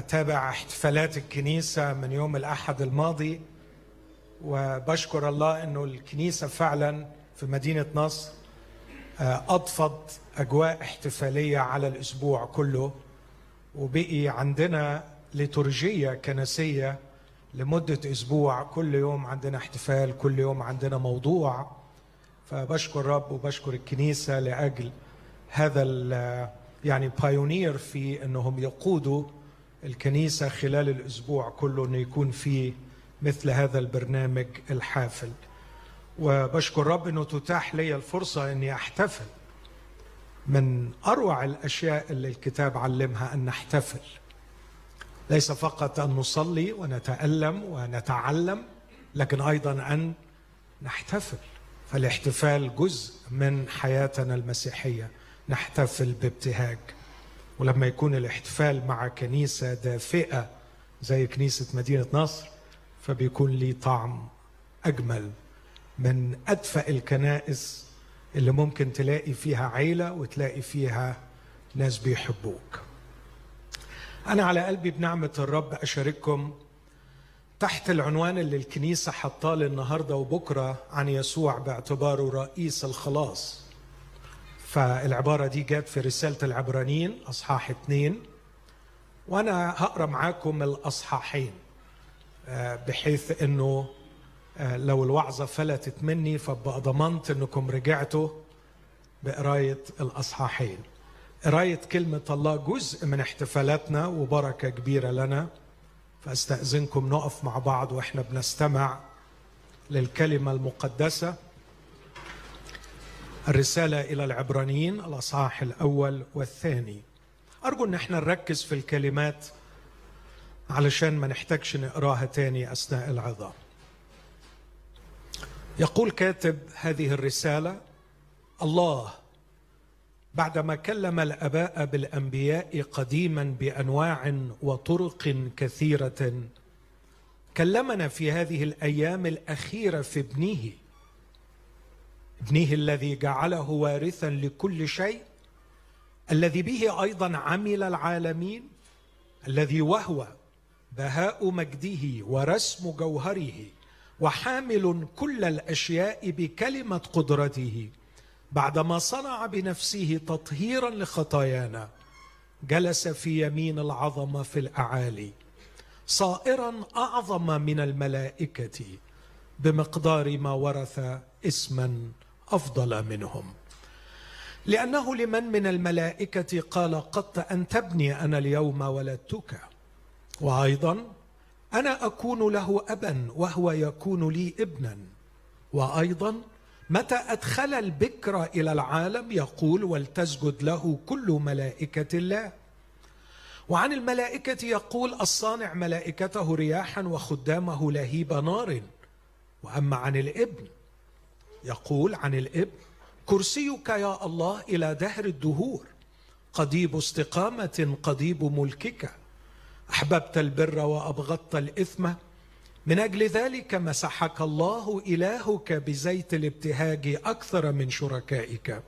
بتابع احتفالات الكنيسة من يوم الأحد الماضي وبشكر الله أنه الكنيسة فعلا في مدينة نصر آه، أضفت أجواء احتفالية على الأسبوع كله وبقي عندنا لترجية كنسية لمدة أسبوع كل يوم عندنا احتفال كل يوم عندنا موضوع. فبشكر الرب وبشكر الكنيسة لأجل هذا يعني بايونير في أنهم يقودوا الكنيسة خلال الأسبوع كله أنه يكون في مثل هذا البرنامج الحافل. وبشكر رب أنه تتاح لي الفرصة أني أحتفل. من أروع الأشياء اللي الكتاب علمها أن نحتفل. ليس فقط أن نصلي ونتألم ونتعلم لكن أيضا أن نحتفل. فالاحتفال جزء من حياتنا المسيحية. نحتفل بابتهاج. ولما يكون الاحتفال مع كنيسة دافئة زي كنيسة مدينة نصر فبيكون لي طعم أجمل من أدفأ الكنائس اللي ممكن تلاقي فيها عيلة وتلاقي فيها ناس بيحبوك. أنا على قلبي بنعمة الرب أشارككم تحت العنوان اللي الكنيسة حطاه النهاردة وبكرة عن يسوع باعتباره رئيس الخلاص. فالعبارة دي جت في رسالة العبرانيين أصحاح اثنين وأنا هقرأ معاكم الأصحاحين آه، بحيث أنه آه، لو الوعظة فلتت مني فبقى ضمنت أنكم رجعتوا بقراية الأصحاحين. قراية كلمة الله جزء من احتفالاتنا وبركة كبيرة لنا. فأستأذنكم نقف مع بعض وإحنا بنستمع للكلمة المقدسة. الرسالة إلى العبرانيين الأصحاح الأول والثاني. أرجو أن إحنا نركز في الكلمات علشان ما نحتاجش نقراها تاني أثناء العظة يقول كاتب هذه الرسالة الله بعدما كلم الأباء بالأنبياء قديما بأنواع وطرق كثيرة كلمنا في هذه الأيام الأخيرة في ابنه ابنه الذي جعله وارثا لكل شيء الذي به أيضا عمل العالمين الذي وهو بهاء مجده ورسم جوهره وحامل كل الأشياء بكلمة قدرته. بعدما صنع بنفسه تطهيرا لخطايانا جلس في يمين العظمه في الأعالي صائرا أعظم من الملائكة بمقدار ما ورث اسما أفضل منهم. لأنه لمن من الملائكة قال قد أن تبني أنا اليوم ولدتك. وأيضا أنا أكون له ابا وهو يكون لي ابنا. وأيضا متى أدخل البكر إلى العالم يقول ولتسجد له كل ملائكة الله. وعن الملائكة يقول الصانع ملائكته رياحا وخدامه لهيب نار. وأما عن الابن يقول عن الإبن كرسيك يا الله إلى دهر الدهور قضيب استقامة قضيب ملكك. أحببت البر وأبغضت الإثم من أجل ذلك مسحك الله إلهك بزيت الابتهاج أكثر من شركائك.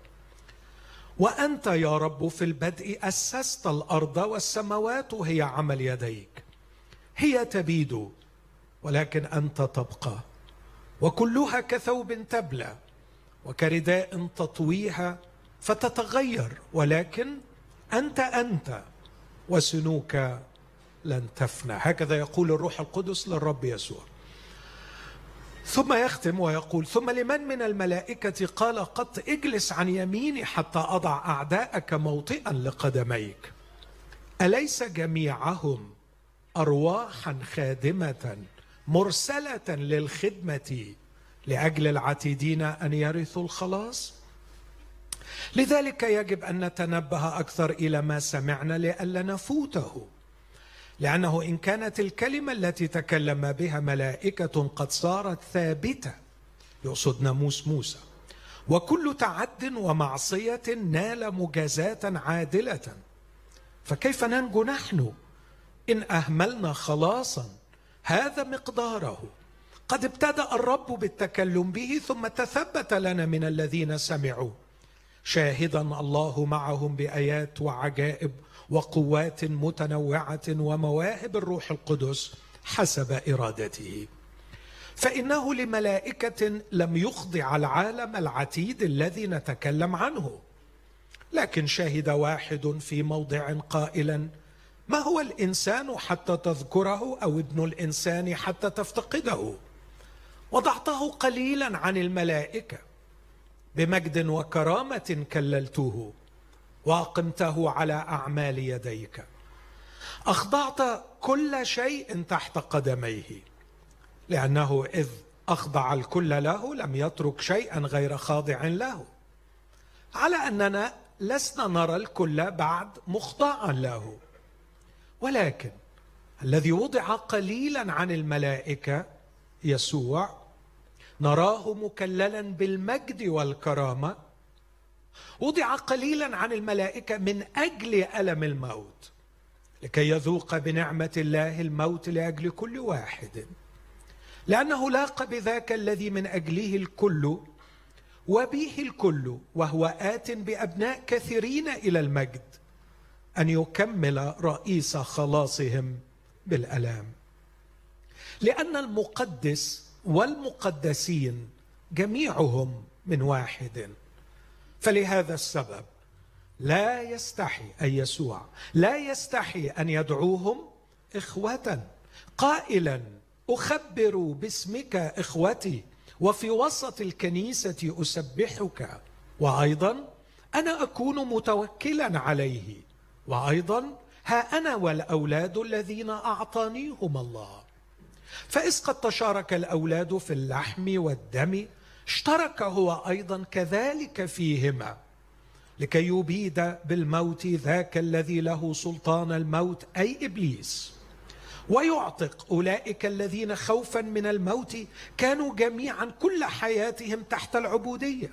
وأنت يا رب في البدء أسست الأرض والسماوات هي عمل يديك. هي تبيد ولكن أنت تبقى. وكلها كثوب تبلى وكرداء تطويها فتتغير ولكن أنت أنت وسنوك لن تفنى. هكذا يقول الروح القدس للرب يسوع. ثم يختم ويقول ثم لمن من الملائكة قال قد اجلس عن يميني حتى أضع أعداءك موطئا لقدميك. أليس جميعهم أرواحا خادمة؟ مرسلة للخدمة لأجل العتيدين أن يرثوا الخلاص. لذلك يجب أن نتنبه أكثر إلى ما سمعنا لئلا نفوته لأنه إن كانت الكلمة التي تكلم بها ملائكة قد صارت ثابتة يقصد ناموس موسى وكل تعد ومعصية نال مجازاة عادلة. فكيف ننجو نحن إن أهملنا خلاصا؟ هذا مقداره. قد ابتدأ الرب بالتكلم به ثم تثبت لنا من الذين سمعوا. شاهدا الله معهم بآيات وعجائب وقوات متنوعة ومواهب الروح القدس حسب إرادته. فإنه لملائكة لم يخضع العالم العتيد الذي نتكلم عنه. لكن شهد واحد في موضع قائلا ما هو الإنسان حتى تذكره أو ابن الإنسان حتى تفتقده؟ وضعته قليلا عن الملائكة. بمجد وكرامة كللته واقمته على أعمال يديك. أخضعت كل شيء تحت قدميه لأنه إذ أخضع الكل له لم يترك شيئا غير خاضع له. على أننا لسنا نرى الكل بعد مخضعا له. ولكن الذي وضع قليلا عن الملائكة يسوع نراه مكللا بالمجد والكرامة. وضع قليلا عن الملائكة من أجل ألم الموت لكي يذوق بنعمة الله الموت لأجل كل واحد. لأنه لاق بذاك الذي من أجله الكل وبه الكل وهو آت بأبناء كثيرين إلى المجد. أن يكمل رئيس خلاصهم بالألام. لأن المقدس والمقدسين جميعهم من واحد. فلهذا السبب لا يستحي اي يسوع لا يستحي أن يدعوهم إخوة. قائلا أخبر باسمك إخوتي وفي وسط الكنيسة أسبحك. وأيضا أنا أكون متوكلا عليه. وأيضا ها أنا والأولاد الذين أعطانيهم الله. فإذ قد تشارك الأولاد في اللحم والدم اشترك هو أيضا كذلك فيهما. لكي يبيد بالموت ذاك الذي له سلطان الموت أي إبليس. ويعتق أولئك الذين خوفا من الموت كانوا جميعا كل حياتهم تحت العبودية.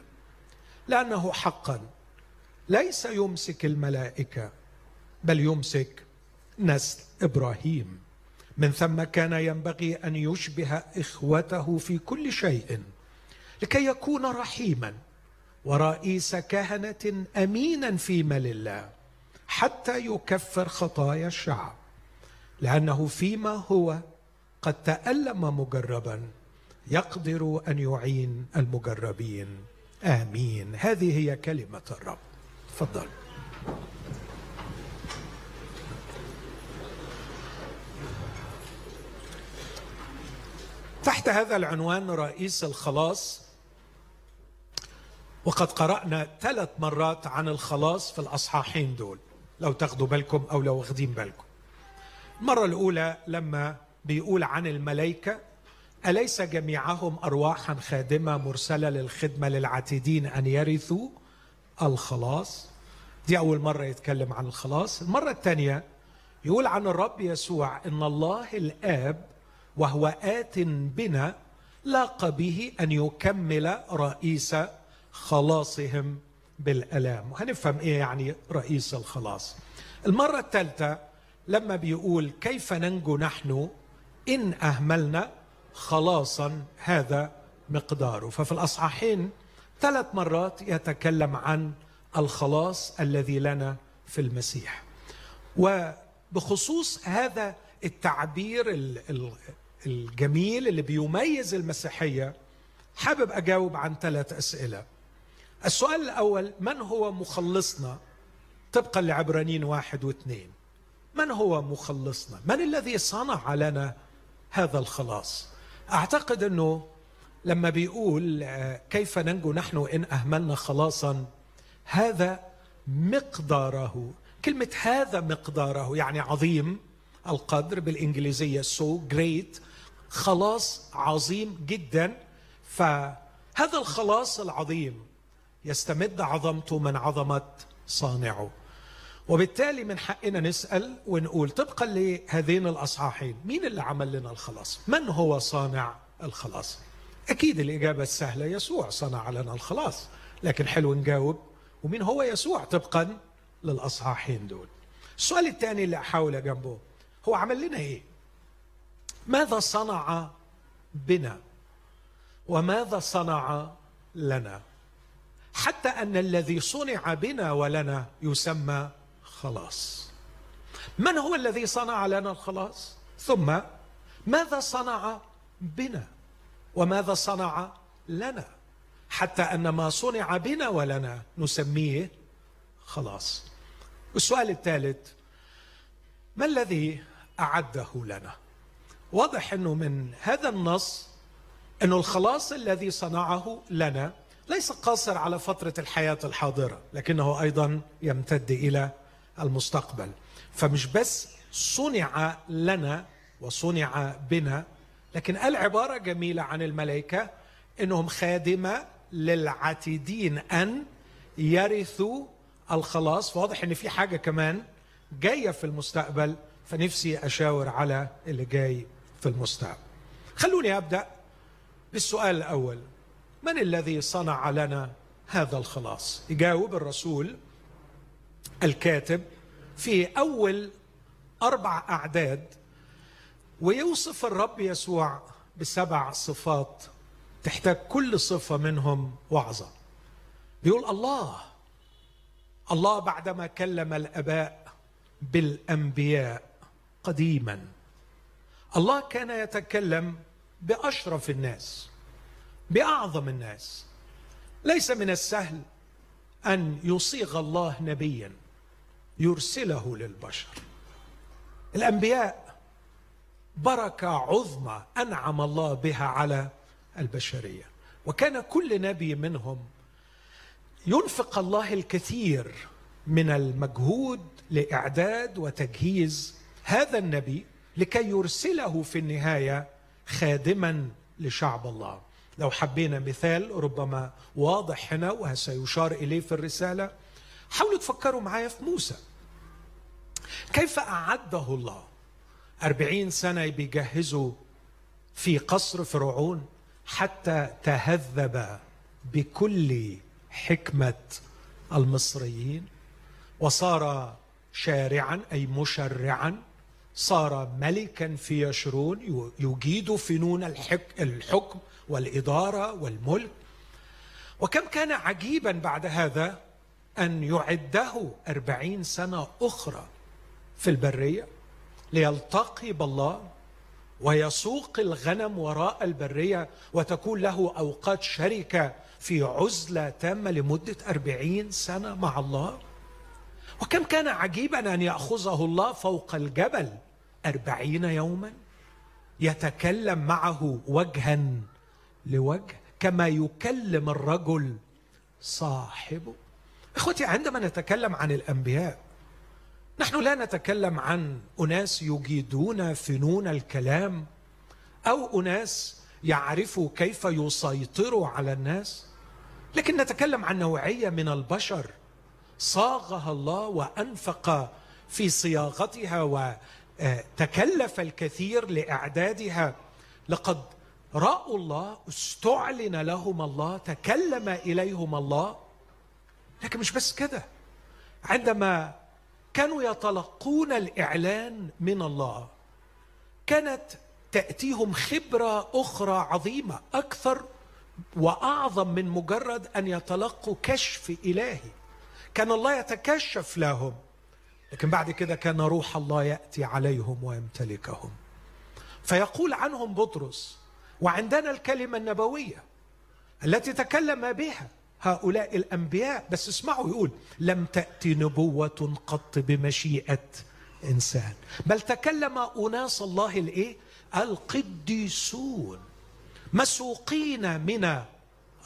لأنه حقا ليس يمسك الملائكة. بل يمسك نسل إبراهيم. من ثم كان ينبغي أن يشبه إخوته في كل شيء لكي يكون رحيما ورئيس كهنة امينا فيما لله حتى يكفر خطايا الشعب لأنه فيما هو قد تألم مجربا يقدر أن يعين المجربين. آمين. هذه هي كلمة الرب. تفضل. تحت هذا العنوان رئيس الخلاص. وقد قرأنا ثلاث مرات عن الخلاص في الأصحاحين دول لو تاخدوا بالكم أو لو واخدين بالكم. المرة الأولى لما بيقول عن الملائكة أليس جميعهم أرواحا خادمة مرسلة للخدمة للعتيدين أن يرثوا الخلاص؟ دي أول مرة يتكلم عن الخلاص. المرة الثانية يقول عن الرب يسوع إن الله الآب وهو آت بنا لاق به أن يكمل رئيس خلاصهم بالألام. وهنفهم إيه يعني رئيس الخلاص. المرة الثالثة لما بيقول كيف ننجو نحن إن أهملنا خلاصا هذا مقداره. ففي الأصحاحين ثلاث مرات يتكلم عن الخلاص الذي لنا في المسيح. وبخصوص هذا التعبير الجميل اللي بيميز المسيحية حابب أجاوب عن ثلاث أسئلة. السؤال الأول من هو مخلصنا طبقا لعبرانين واحد واثنين؟ من هو مخلصنا؟ من الذي صنع لنا هذا الخلاص؟ أعتقد أنه لما بيقول آه، كيف ننجو نحن إن أهملنا خلاصا هذا مقداره كلمة هذا مقداره يعني عظيم القدر بالإنجليزية so جريت خلاص عظيم جدا فهذا الخلاص العظيم يستمد عظمته من عظمه صانعه وبالتالي من حقنا نسأل ونقول طبقا لهذين الأصحاحين مين اللي عمل لنا الخلاص؟ من هو صانع الخلاص؟ أكيد الإجابة السهلة يسوع صنع لنا الخلاص لكن حلو نجاوب ومين هو يسوع طبقا للأصحاحين دول. السؤال الثاني اللي احاول جنبه هو عمل لنا إيه؟ ماذا صنع بنا؟ وماذا صنع لنا؟ حتى أن الذي صنع بنا ولنا يسمى خلاص. من هو الذي صنع لنا الخلاص؟ ثم ماذا صنع بنا؟ وماذا صنع لنا؟ حتى أن ما صنع بنا ولنا نسميه خلاص. السؤال الثالث ما الذي أعده لنا؟ واضح إنه من هذا النص إنه الخلاص الذي صنعه لنا ليس قاصر على فترة الحياة الحاضرة لكنه أيضا يمتد إلى المستقبل. فمش بس صنع لنا وصنع بنا لكن قال عباره جميلة عن الملائكة إنهم خادمة للعتيدين أن يرثوا الخلاص. فواضح إن في حاجة كمان جاية في المستقبل فنفسي أشاور على اللي جاي في المستقبل. خلوني أبدأ بالسؤال الأول. من الذي صنع لنا هذا الخلاص؟ يجاوب الرسول الكاتب في أول أربع أعداد ويوصف الرب يسوع بسبع صفات تحتاج كل صفة منهم وعظة. بيقول الله الله بعدما كلم الآباء بالأنبياء قديما. الله كان يتكلم بأشرف الناس بأعظم الناس. ليس من السهل أن يصيغ الله نبيا يرسله للبشر. الأنبياء بركة عظمى أنعم الله بها على البشرية. وكان كل نبي منهم ينفق الله الكثير من المجهود لإعداد وتجهيز هذا النبي لكي يرسله في النهاية خادما لشعب الله. لو حبينا مثال ربما واضح هنا وسيشار إليه في الرسالة حاولوا تفكروا معايا في موسى. كيف أعده الله؟ أربعين سنة بيجهزوا في قصر فرعون حتى تهذب بكل حكمة المصريين وصار شارعا أي مشرعا صار ملكا في يشرون يجيد فنون الحكم والإدارة والملك. وكم كان عجيبا بعد هذا أن يعده أربعين سنة أخرى في البرية ليلتقي بالله ويسوق الغنم وراء البرية وتكون له أوقات شركة في عزلة تامة لمدة أربعين سنة مع الله. وكم كان عجيبا أن يأخذه الله فوق الجبل أربعين يوما يتكلم معه وجها لوجه كما يكلم الرجل صاحبه. إخوتي عندما نتكلم عن الأنبياء نحن لا نتكلم عن أناس يجيدون فنون الكلام أو أناس يعرفوا كيف يسيطروا على الناس لكن نتكلم عن نوعية من البشر. صاغها الله وأنفق في صياغتها وتكلف الكثير لإعدادها. لقد رأوا الله استعلن لهم الله تكلم إليهم الله. لكن مش بس كده. عندما كانوا يتلقون الإعلان من الله كانت تأتيهم خبرة أخرى عظيمة أكثر وأعظم من مجرد أن يتلقوا كشف إلهي. كان الله يتكشف لهم. لكن بعد كده كان روح الله يأتي عليهم ويمتلكهم. فيقول عنهم بطرس وعندنا الكلمة النبوية التي تكلم بها هؤلاء الأنبياء. بس اسمعوا يقول لم تأتي نبوة قط بمشيئة إنسان بل تكلم أناس الله الإيه؟ القديسون مسوقين من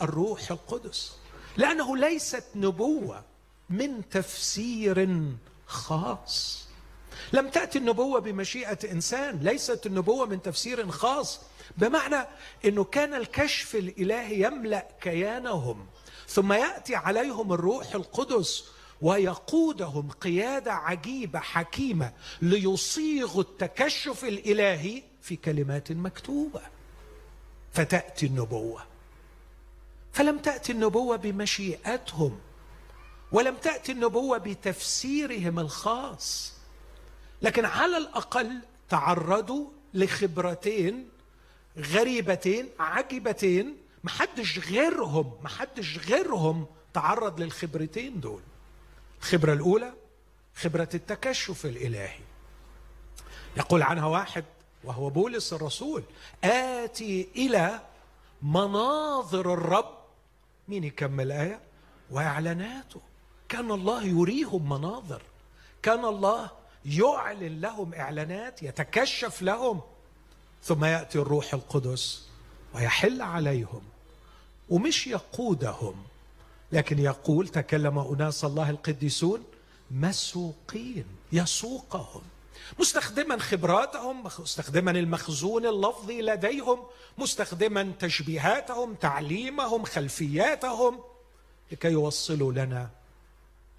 الروح القدس لأنه ليست نبوة من تفسير خاص. لم تأتي النبوة بمشيئة إنسان ليست النبوة من تفسير خاص. بمعنى أنه كان الكشف الإلهي يملأ كيانهم ثم يأتي عليهم الروح القدس ويقودهم قيادة عجيبة حكيمة ليصيغوا التكشف الإلهي في كلمات مكتوبة. فتأتي النبوة. فلم تأتي النبوة بمشيئتهم. ولم تأتي النبوة بتفسيرهم الخاص. لكن على الأقل تعرضوا لخبرتين غريبتين عجيبتين. محدش غيرهم محدش غيرهم تعرض للخبرتين دول. الخبرة الأولى خبرة التكشف الإلهي. يقول عنها واحد وهو بولس الرسول آتي إلى مناظر الرب. مين يكمل آية وإعلاناته كان الله يريهم مناظر. كان الله يعلن لهم إعلانات يتكشف لهم. ثم يأتي الروح القدس ويحل عليهم ومش يقودهم لكن يقول تكلم أناس الله القديسون مسوقين يسوقهم. مستخدما خبراتهم مستخدما المخزون اللفظي لديهم مستخدما تشبيهاتهم تعليمهم خلفياتهم لكي يوصلوا لنا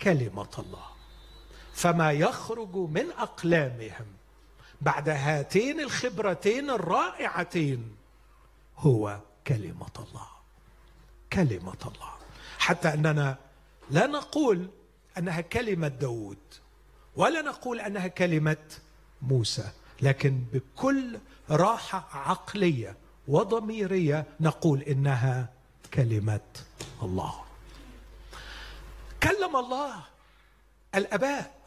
كلمة الله. فما يخرج من أقلامهم بعد هاتين الخبرتين الرائعتين هو كلمة الله. كلمة الله. حتى أننا لا نقول أنها كلمة داود ولا نقول أنها كلمة موسى لكن بكل راحة عقلية وضميرية نقول إنها كلمة الله. كلم الله الآباء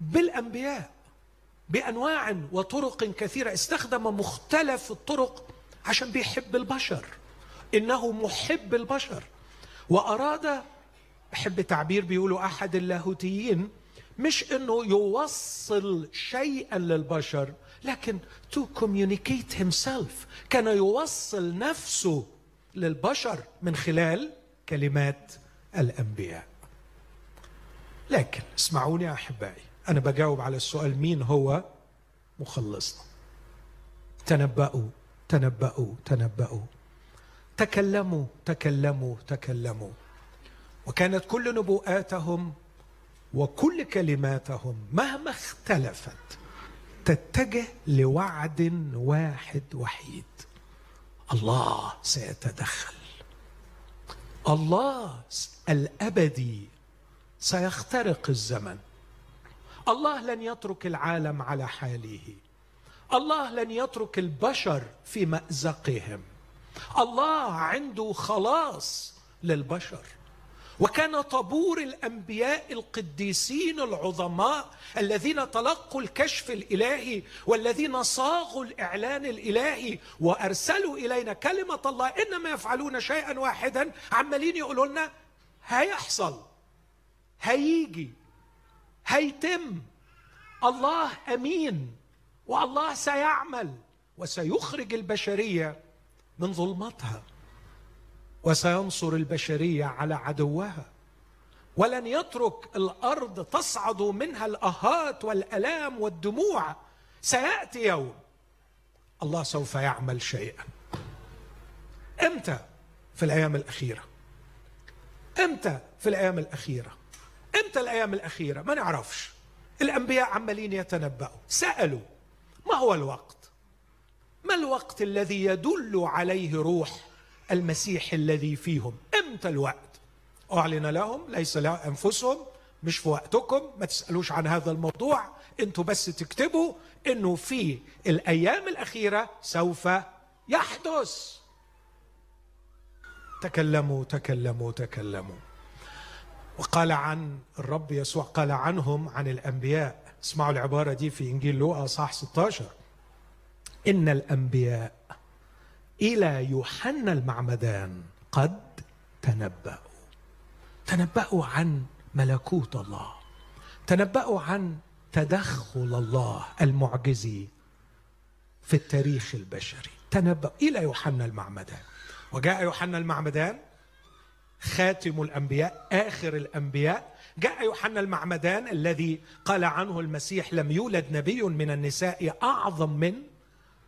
بالأنبياء بأنواع وطرق كثيرة. استخدم مختلف الطرق عشان بيحب البشر إنه محب البشر. وأراد احب تعبير بيقولوا أحد اللاهوتيين مش إنه يوصل شيئا للبشر لكن to communicate himself. كان يوصل نفسه للبشر من خلال كلمات الأنبياء. لكن اسمعوني يا أحبائي أنا بجاوب على السؤال مين هو؟ مخلصنا تنبأوا تنبأوا تنبأوا. تكلموا تكلموا تكلموا. وكانت كل نبوءاتهم وكل كلماتهم مهما اختلفت تتجه لوعد واحد وحيد. الله سيتدخل. الله الأبدي. سيخترق الزمن. الله لن يترك العالم على حاله. الله لن يترك البشر في مأزقهم. الله عنده خلاص للبشر. وكان طابور الأنبياء القديسين العظماء الذين تلقوا الكشف الإلهي والذين صاغوا الإعلان الإلهي وأرسلوا إلينا كلمة الله. إنما يفعلون شيئا واحدا. عمالين يقولوا لنا هيحصل. هيجي هيتم. الله أمين والله سيعمل وسيخرج البشرية من ظلمتها وسينصر البشرية على عدوها. ولن يترك الأرض تصعد منها الأهات والألام والدموع. سيأتي يوم الله سوف يعمل شيئا. إمتى في الأيام الأخيرة؟ إمتى في الأيام الأخيرة؟ إمتى الأيام الأخيرة؟ ما نعرفش. الأنبياء عمالين يتنبأوا. سألوا ما هو الوقت؟ ما الوقت الذي يدل عليه روح المسيح الذي فيهم؟ إمتى الوقت؟ أعلن لهم ليس لانفسهم مش في وقتكم ما تسألوش عن هذا الموضوع. أنتوا بس تكتبوا إنه في الأيام الأخيرة سوف يحدث. تكلموا تكلموا تكلموا. وقال عن الرب يسوع قال عنهم عن الأنبياء. اسمعوا العبارة دي في إنجيل لوقا صح 16 إن الأنبياء إلى يوحنا المعمدان قد تنبأوا. تنبأوا عن ملكوت الله. تنبأوا عن تدخل الله المعجزي في التاريخ البشري. تنبأ إلى يوحنا المعمدان. وجاء يوحنا المعمدان خاتم الأنبياء آخر الأنبياء. جاء يوحنا المعمدان الذي قال عنه المسيح لم يولد نبي من النساء أعظم من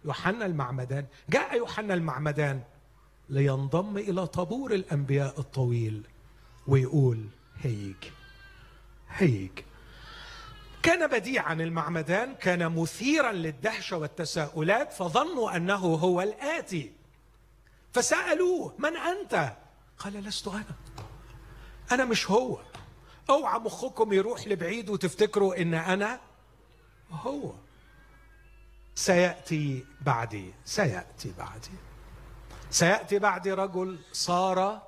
يوحنا المعمدان. جاء يوحنا المعمدان لينضم إلى طابور الأنبياء الطويل ويقول هيج هيج كان بديعا المعمدان كان مثيرا للدهشة والتساؤلات فظنوا أنه هو الآتي. فسألوه من أنت؟ قال لست أنا. أنا مش هو. أوعى مخكم يروح لبعيد وتفتكروا إن أنا هو. سيأتي بعدي سيأتي بعدي. سيأتي بعدي رجل صار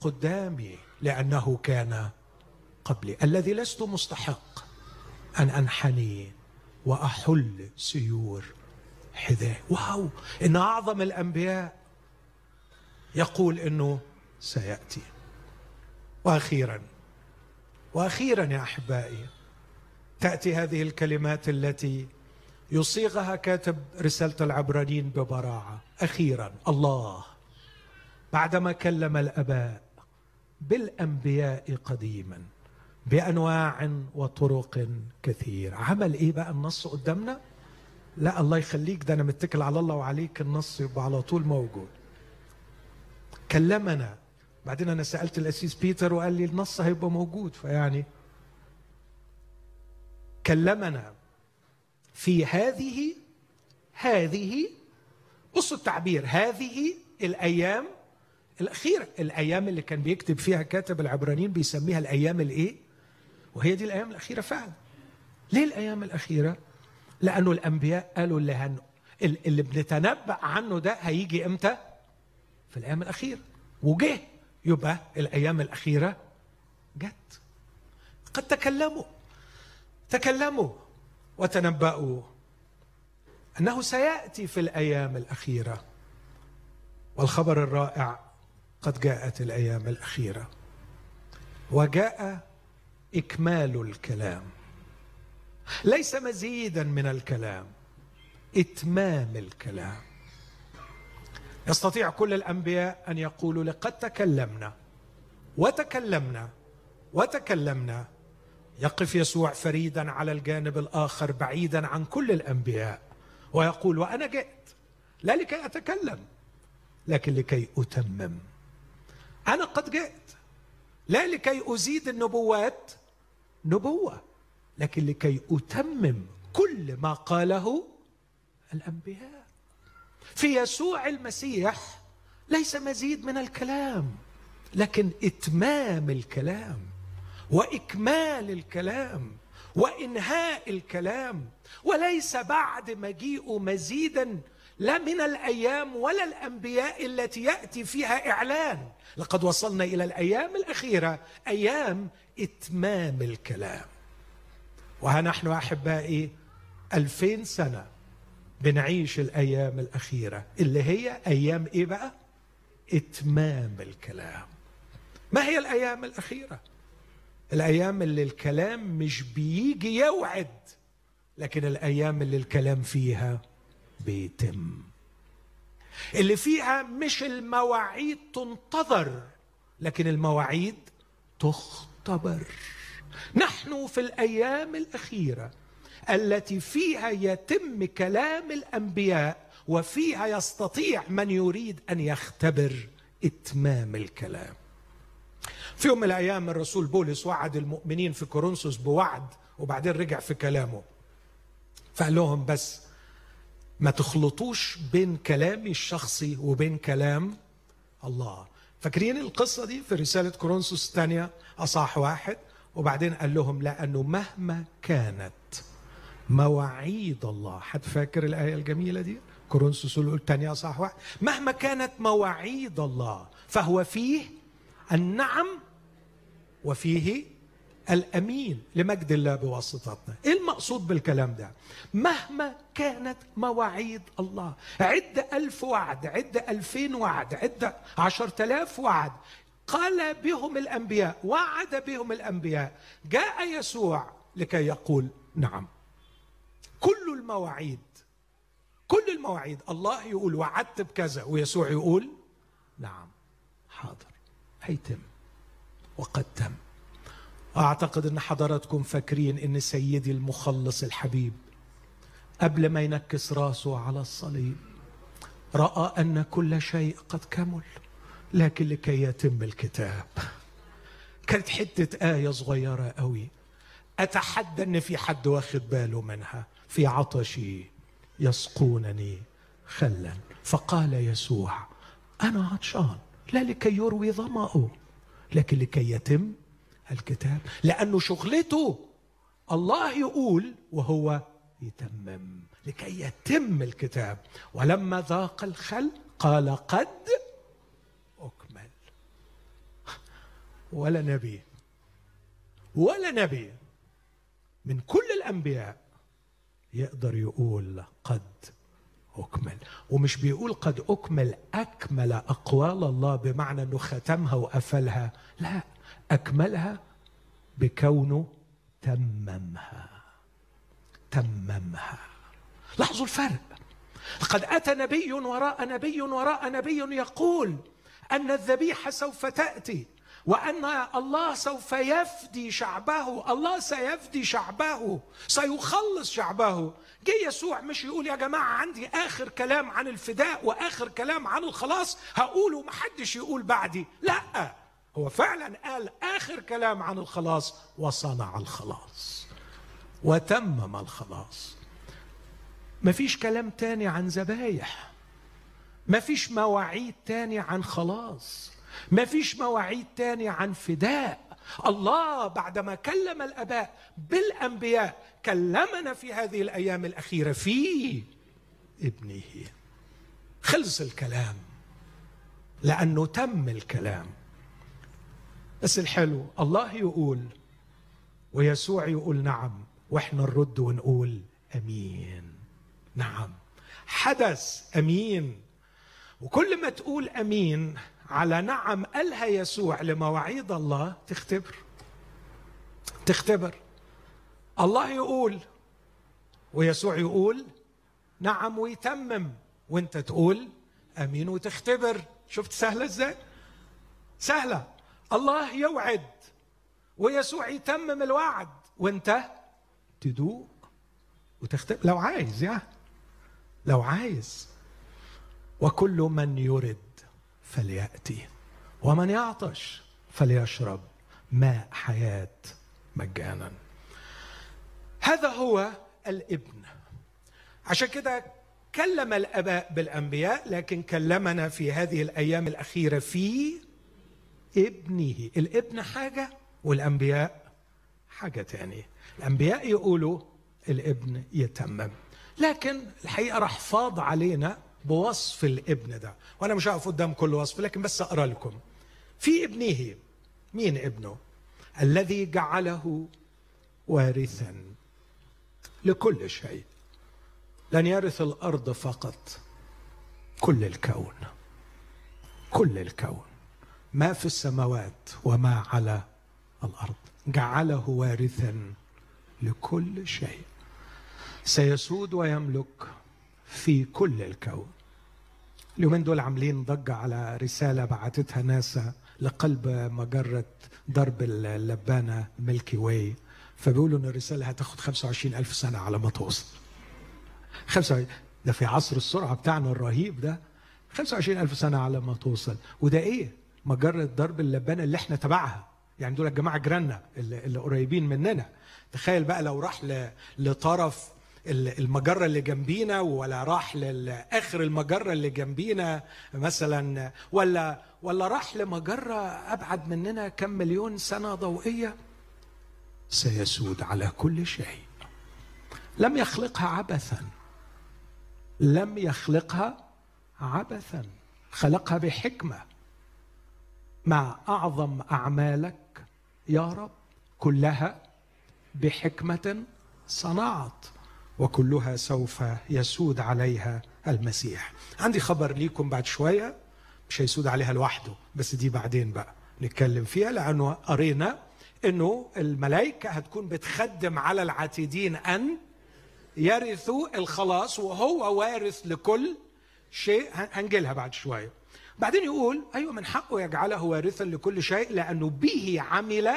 قدامي لأنه كان قبلي الذي لست مستحق أن أنحني وأحل سيور حذاء. واو! إن أعظم الأنبياء يقول إنه سيأتي. وأخيرا وأخيرا يا أحبائي تأتي هذه الكلمات التي يصيغها كاتب رسالة العبرانيين ببراعة. أخيرا الله بعدما كلم الأباء بالأنبياء قديما بأنواع وطرق كثير. عمل إيه بقى النص قدامنا؟ لا الله يخليك ده أنا متكل على الله وعليك النص يبقى على طول موجود. كلمنا بعدين أنا سألت الأسيس بيتر وقال لي النص هيبقى موجود. فيعني كلمنا في هذه هذه بصوا التعبير هذه الأيام الاخيره الأيام اللي كان بيكتب فيها كاتب العبرانيين بيسميها الأيام الإيه؟ وهي دي الأيام الأخيرة فعلا. ليه الأيام الأخيرة؟ لأنه الأنبياء قالوا اللي هن... اللي بنتنبأ عنه ده هيجي إمتى؟ في الأيام الاخيره وجه. يبقى الأيام الأخيرة جت. قد تكلموا تكلموا وتنبأوا أنه سيأتي في الأيام الأخيرة. والخبر الرائع قد جاءت الأيام الأخيرة. وجاء إكمال الكلام. ليس مزيدا من الكلام إتمام الكلام. يستطيع كل الأنبياء أن يقولوا لقد تكلمنا وتكلمنا وتكلمنا. يقف يسوع فريدا على الجانب الآخر بعيدا عن كل الأنبياء ويقول وأنا جئت لا لكي أتكلم لكن لكي أتمم. أنا قد جئت لا لكي أزيد النبوات نبوة لكن لكي أتمم كل ما قاله الأنبياء. في يسوع المسيح ليس مزيد من الكلام لكن إتمام الكلام وإكمال الكلام وإنهاء الكلام وليس بعد مجيء مزيدا لا من الأيام ولا الأنبياء التي يأتي فيها إعلان. لقد وصلنا إلى الأيام الأخيرة أيام إتمام الكلام. وها نحن أحبائي ألفين سنة بنعيش الأيام الأخيرة اللي هي أيام إيه بقى؟ إتمام الكلام. ما هي الأيام الأخيرة؟ الأيام اللي الكلام مش بيجي يوعد لكن الأيام اللي الكلام فيها بيتم. اللي فيها مش المواعيد تنتظر لكن المواعيد تختبر. نحن في الأيام الأخيرة التي فيها يتم كلام الأنبياء وفيها يستطيع من يريد أن يختبر إتمام الكلام. في يوم من الأيام الرسول بولس وعد المؤمنين في كورنثوس بوعد وبعدين رجع في كلامه. فقال لهم بس ما تخلطوش بين كلامي الشخصي وبين كلام الله. فاكرين القصة دي في رسالة كورنثوس الثانية؟ أصح واحد. وبعدين قال لهم لأنه مهما كانت مواعيد الله. حد فاكر الآية الجميلة دي؟ كورنثوس الثانية أصح واحد. مهما كانت مواعيد الله فهو فيه النعم وفيه الأمين لمجد الله بواسطتنا. إيه المقصود بالكلام ده؟ مهما كانت مواعيد الله عد ألف وعد عد ألفين وعد عد عشرة آلاف وعد. قال بهم الأنبياء وعد بهم الأنبياء جاء يسوع لكي يقول نعم. كل المواعيد. كل المواعيد. الله يقول وعدت بكذا ويسوع يقول نعم حاضر هيتم وقد تم. أعتقد إن حضراتكم فاكرين إن سيدي المخلص الحبيب قبل ما ينكس راسه على الصليب رأى أن كل شيء قد كمل لكن لكي يتم الكتاب. كانت حتة آية صغيرة قوي أتحدى إن في حد واخد باله منها. في عطشي يسقونني خلا. فقال يسوع أنا عطشان لا لكي يروي ظمأه لكن لكي يتم الكتاب. لأنه شغلته الله يقول وهو يتمم لكي يتم الكتاب. ولما ذاق الخل قال قد أكمل. ولا نبي ولا نبي من كل الأنبياء يقدر يقول قد أكمل ومش بيقول قد أكمل أكمل أقوال الله بمعنى إنه ختمها وقفلها لا أكملها بكونه تممها تممها. لاحظوا الفرق. لقد أتى نبي وراء نبي وراء نبي يقول أن الذبيحة سوف تأتي. وأن الله سوف يفدي شعبه الله سيفدي شعبه سيخلص شعبه. جه يسوع مش يقول يا جماعة عندي آخر كلام عن الفداء وآخر كلام عن الخلاص هقوله محدش يقول بعدي. لأ هو فعلا قال آخر كلام عن الخلاص وصنع الخلاص وتمم الخلاص. مفيش كلام تاني عن ذبايح. مفيش مواعيد تاني عن خلاص. مفيش مواعيد تاني عن فداء. الله بعدما كلم الأباء بالأنبياء كلمنا في هذه الأيام الأخيرة في ابنه. خلص الكلام لأنه تم الكلام. بس الحلو الله يقول ويسوع يقول نعم وإحنا نرد ونقول آمين. نعم. حدث آمين. وكل ما تقول آمين على نعم قالها يسوع لمواعيد الله تختبر. تختبر. الله يقول ويسوع يقول نعم ويتمم وانت تقول أمين وتختبر. شفت سهلة إزاي؟ سهلة. الله يوعد ويسوع يتمم الوعد وانت تدوق وتختبر. لو عايز يا. لو عايز. وكل من يرد فليأتي. ومن يعطش فليشرب ماء حياة مجانا. هذا هو الابن. عشان كده كلم الآباء بالأنبياء لكن كلمنا في هذه الأيام الأخيرة في ابنه. الابن حاجة والأنبياء حاجة ثانية الأنبياء يقولوا الابن يتمم. لكن الحقيقة راح فاض علينا بوصف الابن ده. وأنا مش هقف قدام كل وصف لكن بس أقرأ لكم. في ابنه مين ابنه؟ الذي جعله وارثا لكل شيء. لن يرث الأرض فقط كل الكون. كل الكون. ما في السماوات وما على الأرض. جعله وارثا لكل شيء. سيسود ويملك في كل الكون. اليومين دول عاملين ضجة على رسالة بعتتها ناسا لقلب مجرة درب اللبانة ميلكي واي. فبيقولوا إن الرسالة هتاخد 25 ألف سنة على ما توصل. 25 ده في عصر السرعة بتاعنا الرهيب ده. 25 ألف سنة على ما توصل. وده إيه؟ مجرة درب اللبانة اللي إحنا تبعها. يعني دول الجماعة جيراننا اللي قريبين مننا. تخيل بقى لو راح لطرف المجرة اللي جنبينا ولا راح لآخر المجرة اللي جنبينا مثلا ولا ولا راح لمجرة أبعد مننا كم مليون سنة ضوئية؟ سيسود على كل شيء. لم يخلقها عبثا. لم يخلقها عبثا. خلقها بحكمة. مع أعظم أعمالك يا رب كلها بحكمة صنعت. وكلها سوف يسود عليها المسيح. عندي خبر ليكم بعد شوية مش هيسود عليها لوحده بس دي بعدين بقى نتكلم فيها لأنه قرينا أنه الملائكة هتكون بتخدم على العتيدين أن يرثوا الخلاص وهو وارث لكل شيء. هنجيلها بعد شوية. بعدين يقول أيوة من حقه يجعله وارثا لكل شيء لأنه به عمل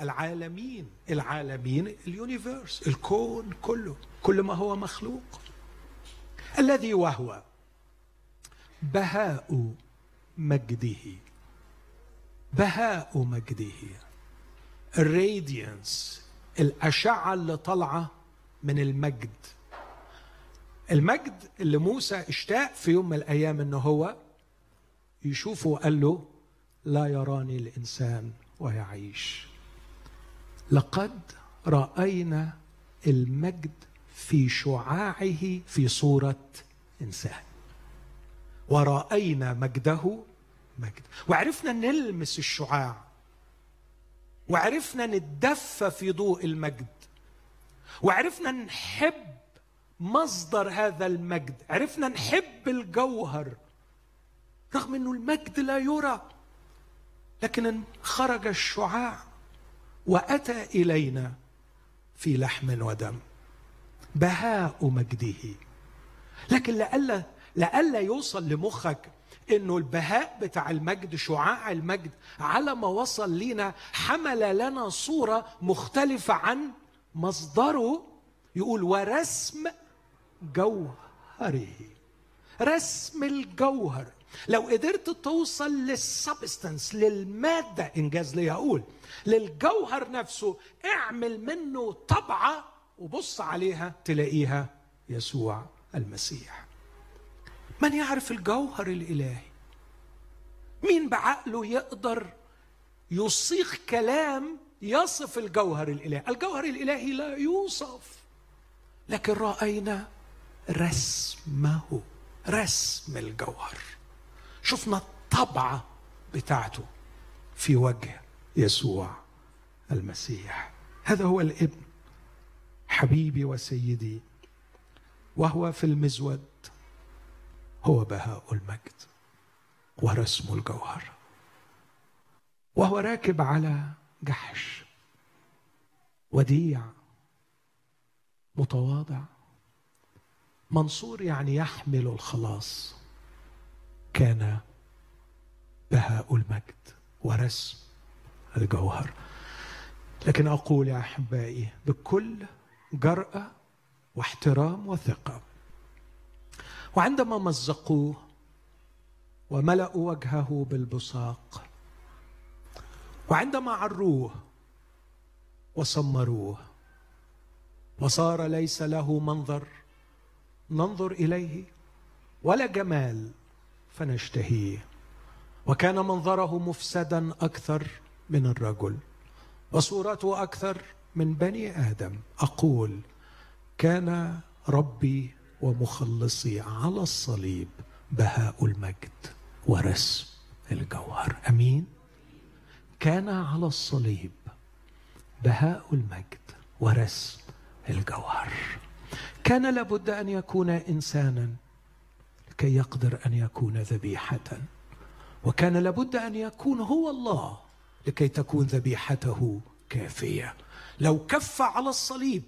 العالمين العالمين اليونيفيرس الكون كله كل ما هو مخلوق. الذي وهو بهاء مجده بهاء مجده. الراديانس الأشعة اللي طالعة من المجد. المجد اللي موسى اشتاق في يوم من الأيام أنه هو يشوفه وقال له لا يراني الإنسان ويعيش. لقد رأينا المجد في شعاعه في صورة إنسان. ورأينا مجده مجد. وعرفنا نلمس الشعاع. وعرفنا نتدفى في ضوء المجد. وعرفنا نحب مصدر هذا المجد. عرفنا نحب الجوهر. رغم إنه المجد لا يرى لكن خرج الشعاع. وأتى إلينا في لحم ودم بهاء مجده. لكن لئلا لئلا يوصل لمخك إنه البهاء بتاع المجد شعاع المجد على ما وصل لينا حمل لنا صورة مختلفة عن مصدره يقول ورسم جوهره. رسم الجوهر. لو قدرت توصل للسبستنس للمادة إنجاز لي أقول للجوهر نفسه اعمل منه طبعة وبص عليها تلاقيها يسوع المسيح. من يعرف الجوهر الإلهي؟ مين بعقله يقدر يصيغ كلام يصف الجوهر الإلهي؟ الجوهر الإلهي لا يوصف لكن رأينا رسمه رسم الجوهر. شفنا الطبعه بتاعته في وجه يسوع المسيح. هذا هو الابن حبيبي وسيدي وهو في المزود هو بهاء المجد ورسم الجوهر وهو راكب على جحش وديع متواضع منصور يعني يحمل الخلاص. كان بهاء المجد ورسم الجوهر. لكن أقول يا أحبائي بكل جرأة واحترام وثقة وعندما مزقوه وملأوا وجهه بالبصاق وعندما عروه وسمروه وصار ليس له منظر ننظر إليه ولا جمال فنشتهيه وكان منظره مفسدا أكثر من الرجل وصورته أكثر من بني آدم. أقول كان ربي ومخلصي على الصليب بهاء المجد ورسم الجوهر. أمين؟ كان على الصليب بهاء المجد ورسم الجوهر. كان لابد أن يكون إنسانا لكي يقدر أن يكون ذبيحة. وكان لابد أن يكون هو الله لكي تكون ذبيحته كافية. لو كف على الصليب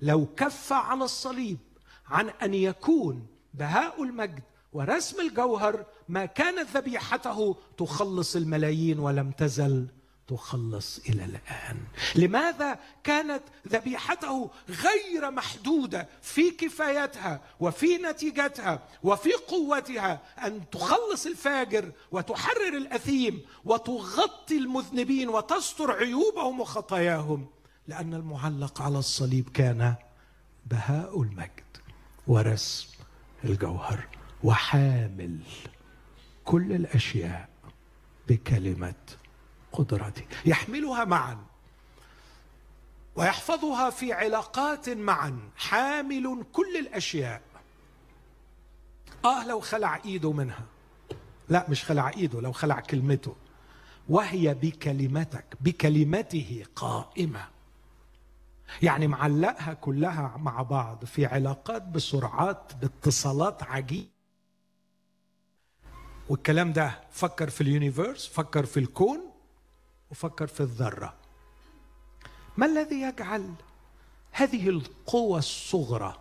لو كف على الصليب عن أن يكون بهاء المجد ورسم الجوهر ما كانت ذبيحته تخلص الملايين ولم تزل تخلص إلى الآن. لماذا كانت ذبيحته غير محدودة في كفايتها وفي نتيجتها وفي قوتها أن تخلص الفاجر وتحرر الأثيم وتغطي المذنبين وتستر عيوبهم وخطاياهم؟ لأن المعلق على الصليب كان بهاء المجد ورسم الجوهر وحامل كل الأشياء بكلمة قدرته يحملها معا. ويحفظها في علاقات معا. حامل كل الأشياء. آه لو خلع إيده منها. لا مش خلع إيده لو خلع كلمته. وهي بكلمتك بكلمته قائمة. يعني معلقها كلها مع بعض في علاقات بسرعات باتصالات عجيبة. والكلام ده فكر في اليونيفيرس فكر في الكون. وفكر في الذرة. ما الذي يجعل هذه القوة الصغرى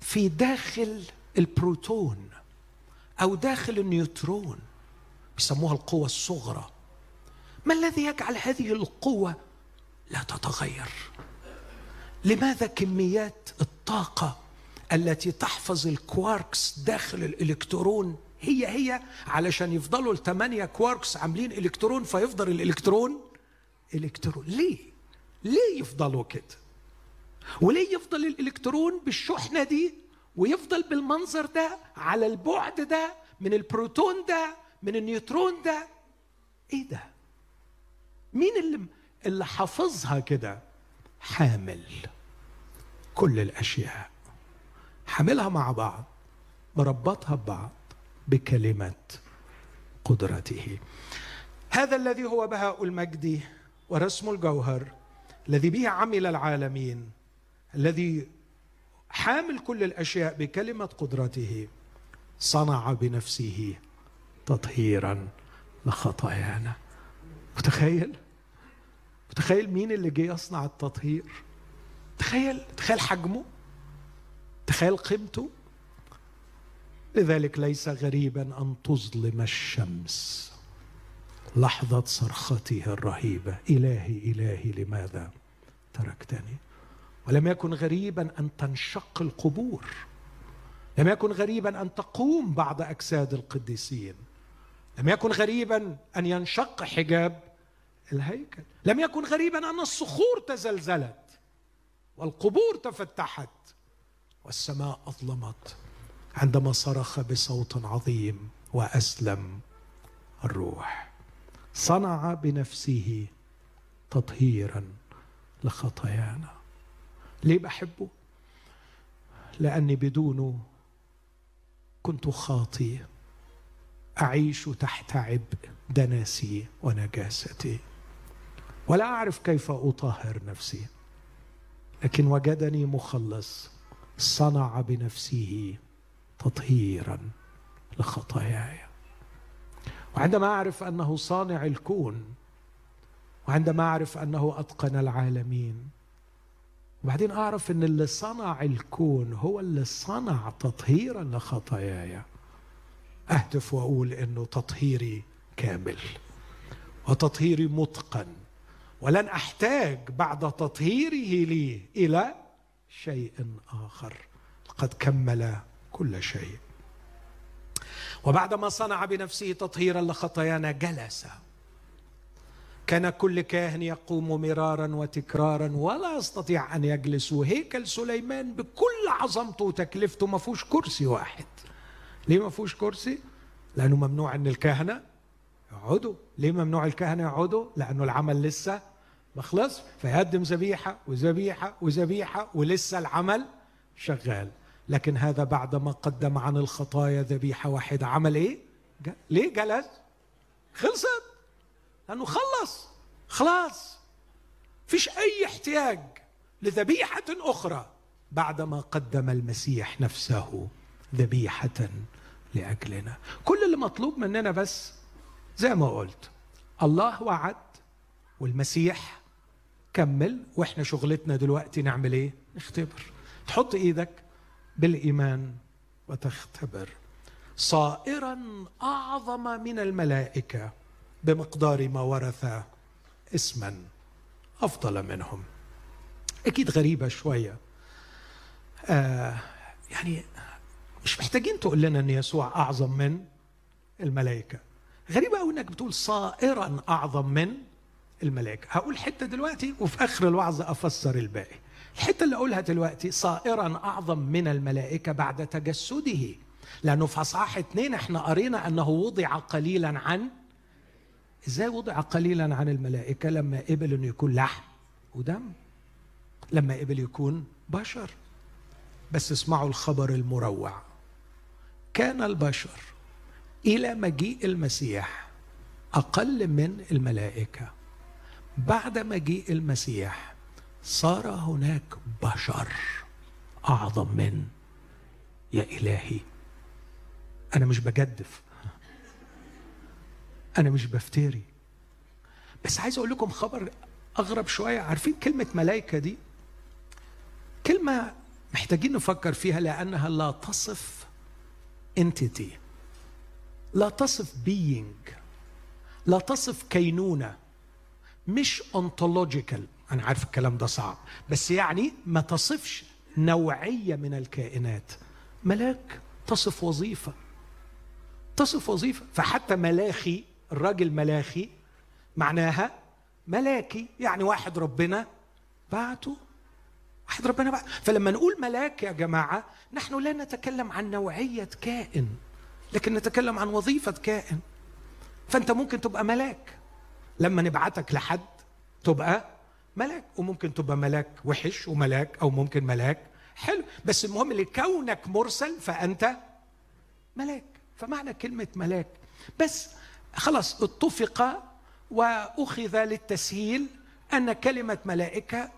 في داخل البروتون أو داخل النيوترون؟ بيسموها القوة الصغرى. ما الذي يجعل هذه القوة لا تتغير؟ لماذا كميات الطاقة التي تحفظ الكواركس داخل الإلكترون هي هي علشان يفضلوا الثمانية كواركس عاملين إلكترون فيفضل الإلكترون؟ إلكترون. ليه؟ ليه يفضلوا كده؟ وليه يفضل الإلكترون بالشحنة دي ويفضل بالمنظر ده على البعد ده من البروتون ده من النيوترون ده؟ إيه ده؟ مين اللي اللي حافظها كده؟ حامل. كل الأشياء. حاملها مع بعض. مربطها ببعض. بكلمه قدرته. هذا الذي هو بهاء المجد ورسم الجوهر الذي به عمل العالمين الذي حامل كل الأشياء بكلمة قدرته صنع بنفسه تطهيرا لخطايانا. متخيل؟ متخيل مين اللي جه يصنع التطهير؟ تخيل؟ تخيل حجمه؟ تخيل قيمته؟ لذلك ليس غريبا أن تظلم الشمس. لحظة صرخته الرهيبة إلهي إلهي لماذا تركتني؟ ولم يكن غريبا أن تنشق القبور. لم يكن غريبا أن تقوم بعض أجساد القديسين. لم يكن غريبا أن ينشق حجاب الهيكل. لم يكن غريبا أن الصخور تزلزلت والقبور تفتحت والسماء أظلمت. عندما صرخ بصوت عظيم وأسلم الروح. صنع بنفسه تطهيرا لخطايانا. ليه بحبه؟ لأني بدونه كنت خاطي. أعيش تحت عبء دنسي ونجاستي. ولا أعرف كيف أطهر نفسي. لكن وجدني مخلص. صنع بنفسه تطهيرا لخطاياي. وعندما أعرف أنه صانع الكون وعندما أعرف أنه أتقن العالمين وبعدين أعرف إن اللي صنع الكون هو اللي صنع تطهيرا لخطاياي اهتف وأقول إنه تطهيري كامل وتطهيري متقن ولن أحتاج بعد تطهيره لي إلى شيء آخر. قد كمل كل شيء. وبعدما صنع بنفسه تطهيرا لخطايانا جلس. كان كل كاهن يقوم مرارا وتكرارا ولا يستطيع أن يجلس. هيكل سليمان بكل عظمته وتكلفته ما فيهوش كرسي واحد. ليه ما فيهوش كرسي؟ لأنه ممنوع إن الكهنة يقعدوا. ليه ممنوع الكهنة يقعدوا؟ لأنه العمل لسه ما خلص. فيقدم ذبيحة وذبيحة وذبيحة ولسه العمل شغال. لكن هذا بعدما قدم عن الخطايا ذبيحة واحدة. عمل إيه؟ ليه جلس؟ خلصت. لأنه خلص. خلاص. فيش أي احتياج لذبيحة أخرى. بعدما قدم المسيح نفسه ذبيحة لأجلنا. كل اللي مطلوب مننا بس زي ما قلت الله وعد والمسيح كمل وإحنا شغلتنا دلوقتي نعمل إيه؟ نختبر. تحط إيدك بالإيمان وتختبر. صائرا أعظم من الملائكة بمقدار ما ورث اسما أفضل منهم. أكيد غريبة شوية. آه يعني مش محتاجين تقول لنا إن يسوع أعظم من الملائكة. غريبة قوي إنك بتقول صائرا أعظم من الملائكة. هقول حتة دلوقتي وفي آخر الوعظ أفسر الباقي. الحته اللي أقولها دلوقتي صائرا أعظم من الملائكة بعد تجسده. لأنه في أصحاح اثنين إحنا قرينا أنه وضع قليلا عن إزاي وضع قليلا عن الملائكة؟ لما قبل إنه يكون لحم ودم لما قبل يكون بشر. بس اسمعوا الخبر المروع. كان البشر إلى مجيء المسيح أقل من الملائكة. بعد مجيء المسيح صار هناك بشر أعظم من يا إلهي. أنا مش بجدف. أنا مش بفتري. بس عايز أقول لكم خبر أغرب شوية. عارفين كلمة ملائكه دي؟ كلمة محتاجين نفكر فيها لأنها لا تصف انتيتي لا تصف بينج لا تصف كينونة. مش ontological. أنا عارف الكلام ده صعب. بس يعني ما تصفش نوعية من الكائنات. ملاك تصف وظيفة. تصف وظيفة. فحتى ملاخي الراجل ملاخي معناها ملاكي يعني واحد ربنا بعته. واحد ربنا بعته. فلما نقول ملاك يا جماعة نحن لا نتكلم عن نوعية كائن لكن نتكلم عن وظيفة كائن. فأنت ممكن تبقى ملاك. لما نبعتك لحد تبقى ملاك وممكن تبقى ملاك وحش وملاك أو ممكن ملاك. حلو. بس المهم لكونك مرسل فأنت ملاك. فمعنى كلمة ملاك. بس خلاص اتفق وأخذ للتسهيل أن كلمة ملائكة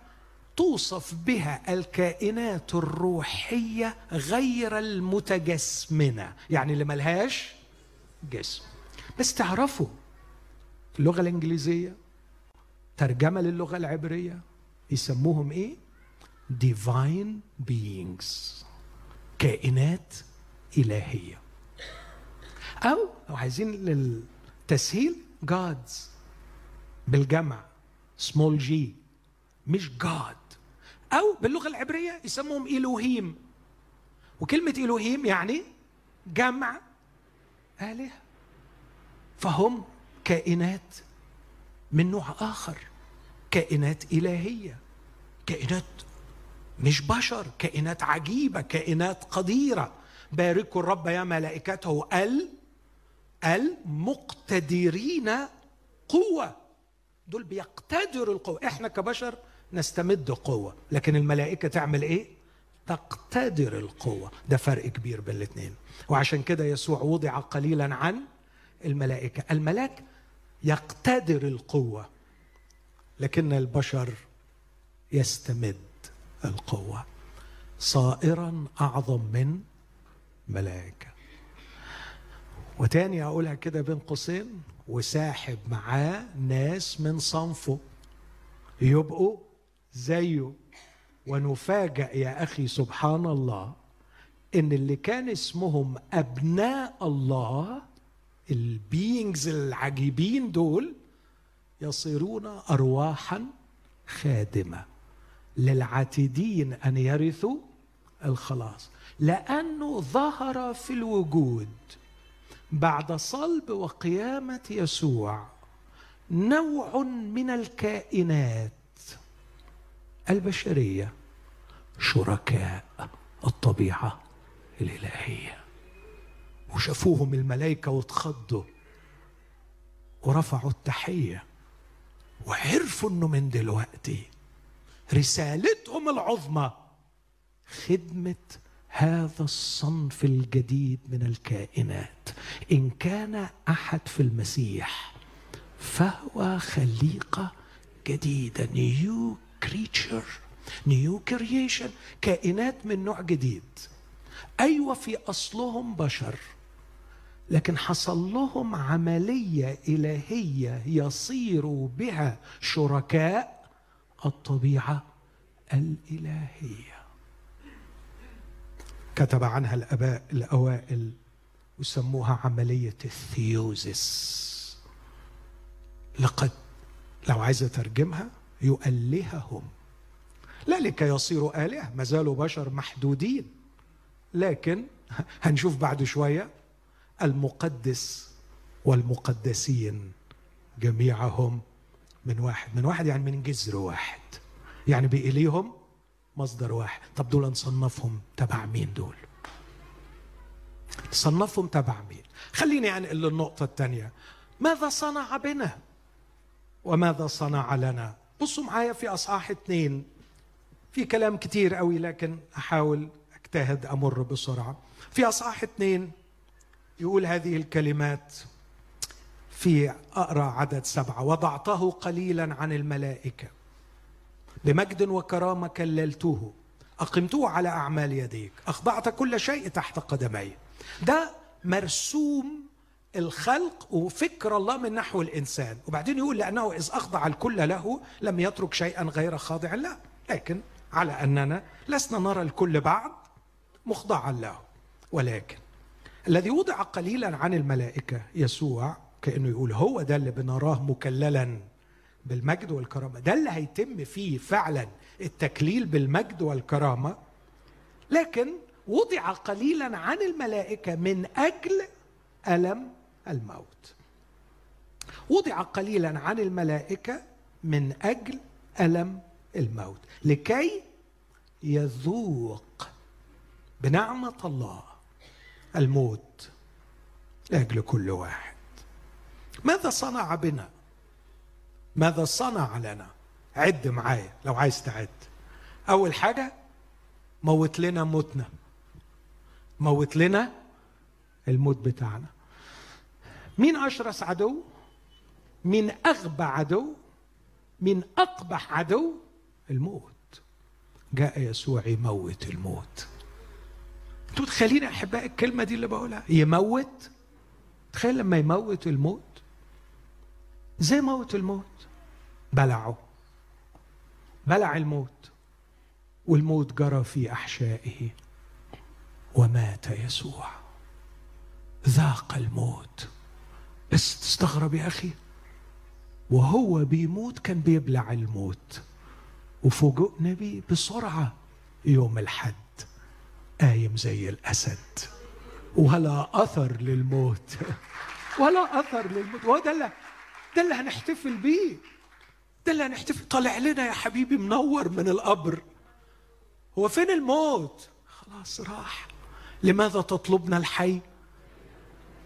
توصف بها الكائنات الروحية غير المتجسمنة. يعني اللي ملهاش جسم. بس تعرفوا اللغة الإنجليزية ترجمة للغة العبرية يسموهم إيه؟ Divine beings. كائنات إلهية. أو لو عايزين للتسهيل gods. بالجمع. Small g. مش God. أو باللغة العبرية يسموهم إلوهيم وكلمة إلوهيم يعني جمع آلهة. فهم كائنات من نوع آخر. كائنات إلهية. كائنات مش بشر كائنات عجيبة كائنات قديرة. باركوا الرب يا ملائكته ال المقتدرين قوة. دول بيقتدروا القوة. إحنا كبشر نستمد قوة. لكن الملائكة تعمل إيه؟ تقتدر القوة. ده فرق كبير بين الاثنين. وعشان كده يسوع وضع قليلا عن الملائكة. الملاك يقتدر القوة. لكن البشر يستمد القوة. صائرا أعظم من ملائكة. وتاني أقولها كده بين قوسين وساحب معاه ناس من صنفه. يبقوا زيه. ونفاجأ يا أخي سبحان الله إن اللي كان اسمهم أبناء الله البينجز العجيبين دول يصيرون أرواحا خادمة للعاتدين أن يرثوا الخلاص. لأنه ظهر في الوجود بعد صلب وقيامة يسوع نوع من الكائنات البشرية شركاء الطبيعة الإلهية. وشافوهم الملائكة واتخضوا ورفعوا التحية. وعرفوا إنه من دلوقتي. رسالتهم العظمى خدمة هذا الصنف الجديد من الكائنات. إن كان أحد في المسيح فهو خليقة جديدة. new creature new creation كائنات من نوع جديد. أيوه في أصلهم بشر. لكن حصل لهم عملية إلهية يصيروا بها شركاء الطبيعة الإلهية. كتب عنها الأباء الأوائل وسموها عملية الثيوزس. لقد لو عايز اترجمها يؤلههم. لا لكي يصيروا آلهة ما زالوا بشر محدودين. لكن هنشوف بعد شوية المقدس والمقدسين جميعهم من واحد. من واحد يعني من جذر واحد. يعني بإليهم مصدر واحد. طب دول نصنفهم تبع مين دول؟ صنفهم تبع مين؟ خليني انقل للنقطة الثانية. ماذا صنع بنا؟ وماذا صنع لنا؟ بصوا معايا في أصحاح اثنين. في كلام كتير قوي لكن أحاول أجتهد أمر بسرعة. في أصحاح اثنين يقول هذه الكلمات في أقرأ عدد سبعة. وضعته قليلا عن الملائكة بمجد وكرامة كللته. أقمته على أعمال يديك. أخضعت كل شيء تحت قدمي. ده مرسوم الخلق وفكر الله من نحو الإنسان. وبعدين يقول لأنه إذ أخضع الكل له لم يترك شيئا غير خاضع له. لكن على أننا لسنا نرى الكل بعد مخضعا له. ولكن الذي وضع قليلا عن الملائكة يسوع كأنه يقول هو ده اللي بنراه مكللا بالمجد والكرامة ده اللي هيتم فيه فعلا التكليل بالمجد والكرامة. لكن وضع قليلا عن الملائكة من أجل ألم الموت. وضع قليلا عن الملائكة من أجل ألم الموت. لكي يذوق بنعمة الله الموت لأجل كل واحد. ماذا صنع بنا؟ ماذا صنع لنا؟ عد معايا لو عايز تعد. أول حاجة موت لنا موتنا. موت لنا الموت بتاعنا. مين أشرس عدو مين أغبى عدو من أقبح عدو الموت. جاء يسوع يموت الموت. أنتوا متخيلين احبائي الكلمة دي اللي بقولها. يموت؟ تخيل لما يموت الموت. زي موت الموت؟ بلعه. بلع الموت. والموت جرى في أحشائه. ومات يسوع. ذاق الموت. بس تستغرب يا أخي. وهو بيموت كان بيبلع الموت. وفوجئنا بيه بسرعة يوم الحد. قايم زي الأسد. ولا أثر للموت. ولا أثر للموت. وهو ده اللي ده اللي هنحتفل بيه. ده اللي هنحتفل طالع لنا يا حبيبي منور من القبر. هو فين الموت؟ خلاص راح. لماذا تطلبنا الحي؟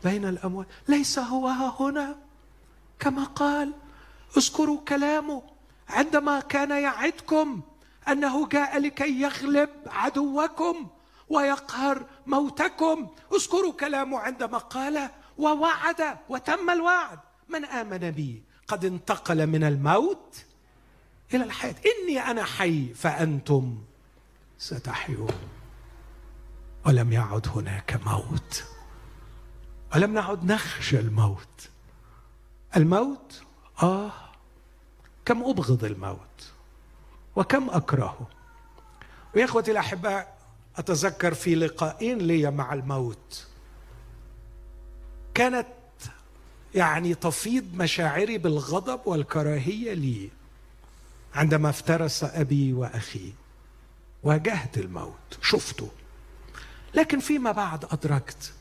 بين الاموات ليس هو ها هنا. كما قال اذكروا كلامه. عندما كان يعدكم أنه جاء لكي يغلب عدوكم ويقهر موتكم. اذكروا كلامه عندما قال ووعد وتم الوعد. من آمن بي؟ قد انتقل من الموت إلى الحياة. إني أنا حي فأنتم ستحيون. ولم يعد هناك موت. ولم نعد نخشى الموت. الموت آه كم أبغض الموت. وكم أكرهه. ويا إخوتي الأحباء أتذكر في لقاءين لي مع الموت. كانت يعني تفيض مشاعري بالغضب والكراهية لي عندما افترس أبي وأخي. واجهت الموت شفته. لكن فيما بعد أدركت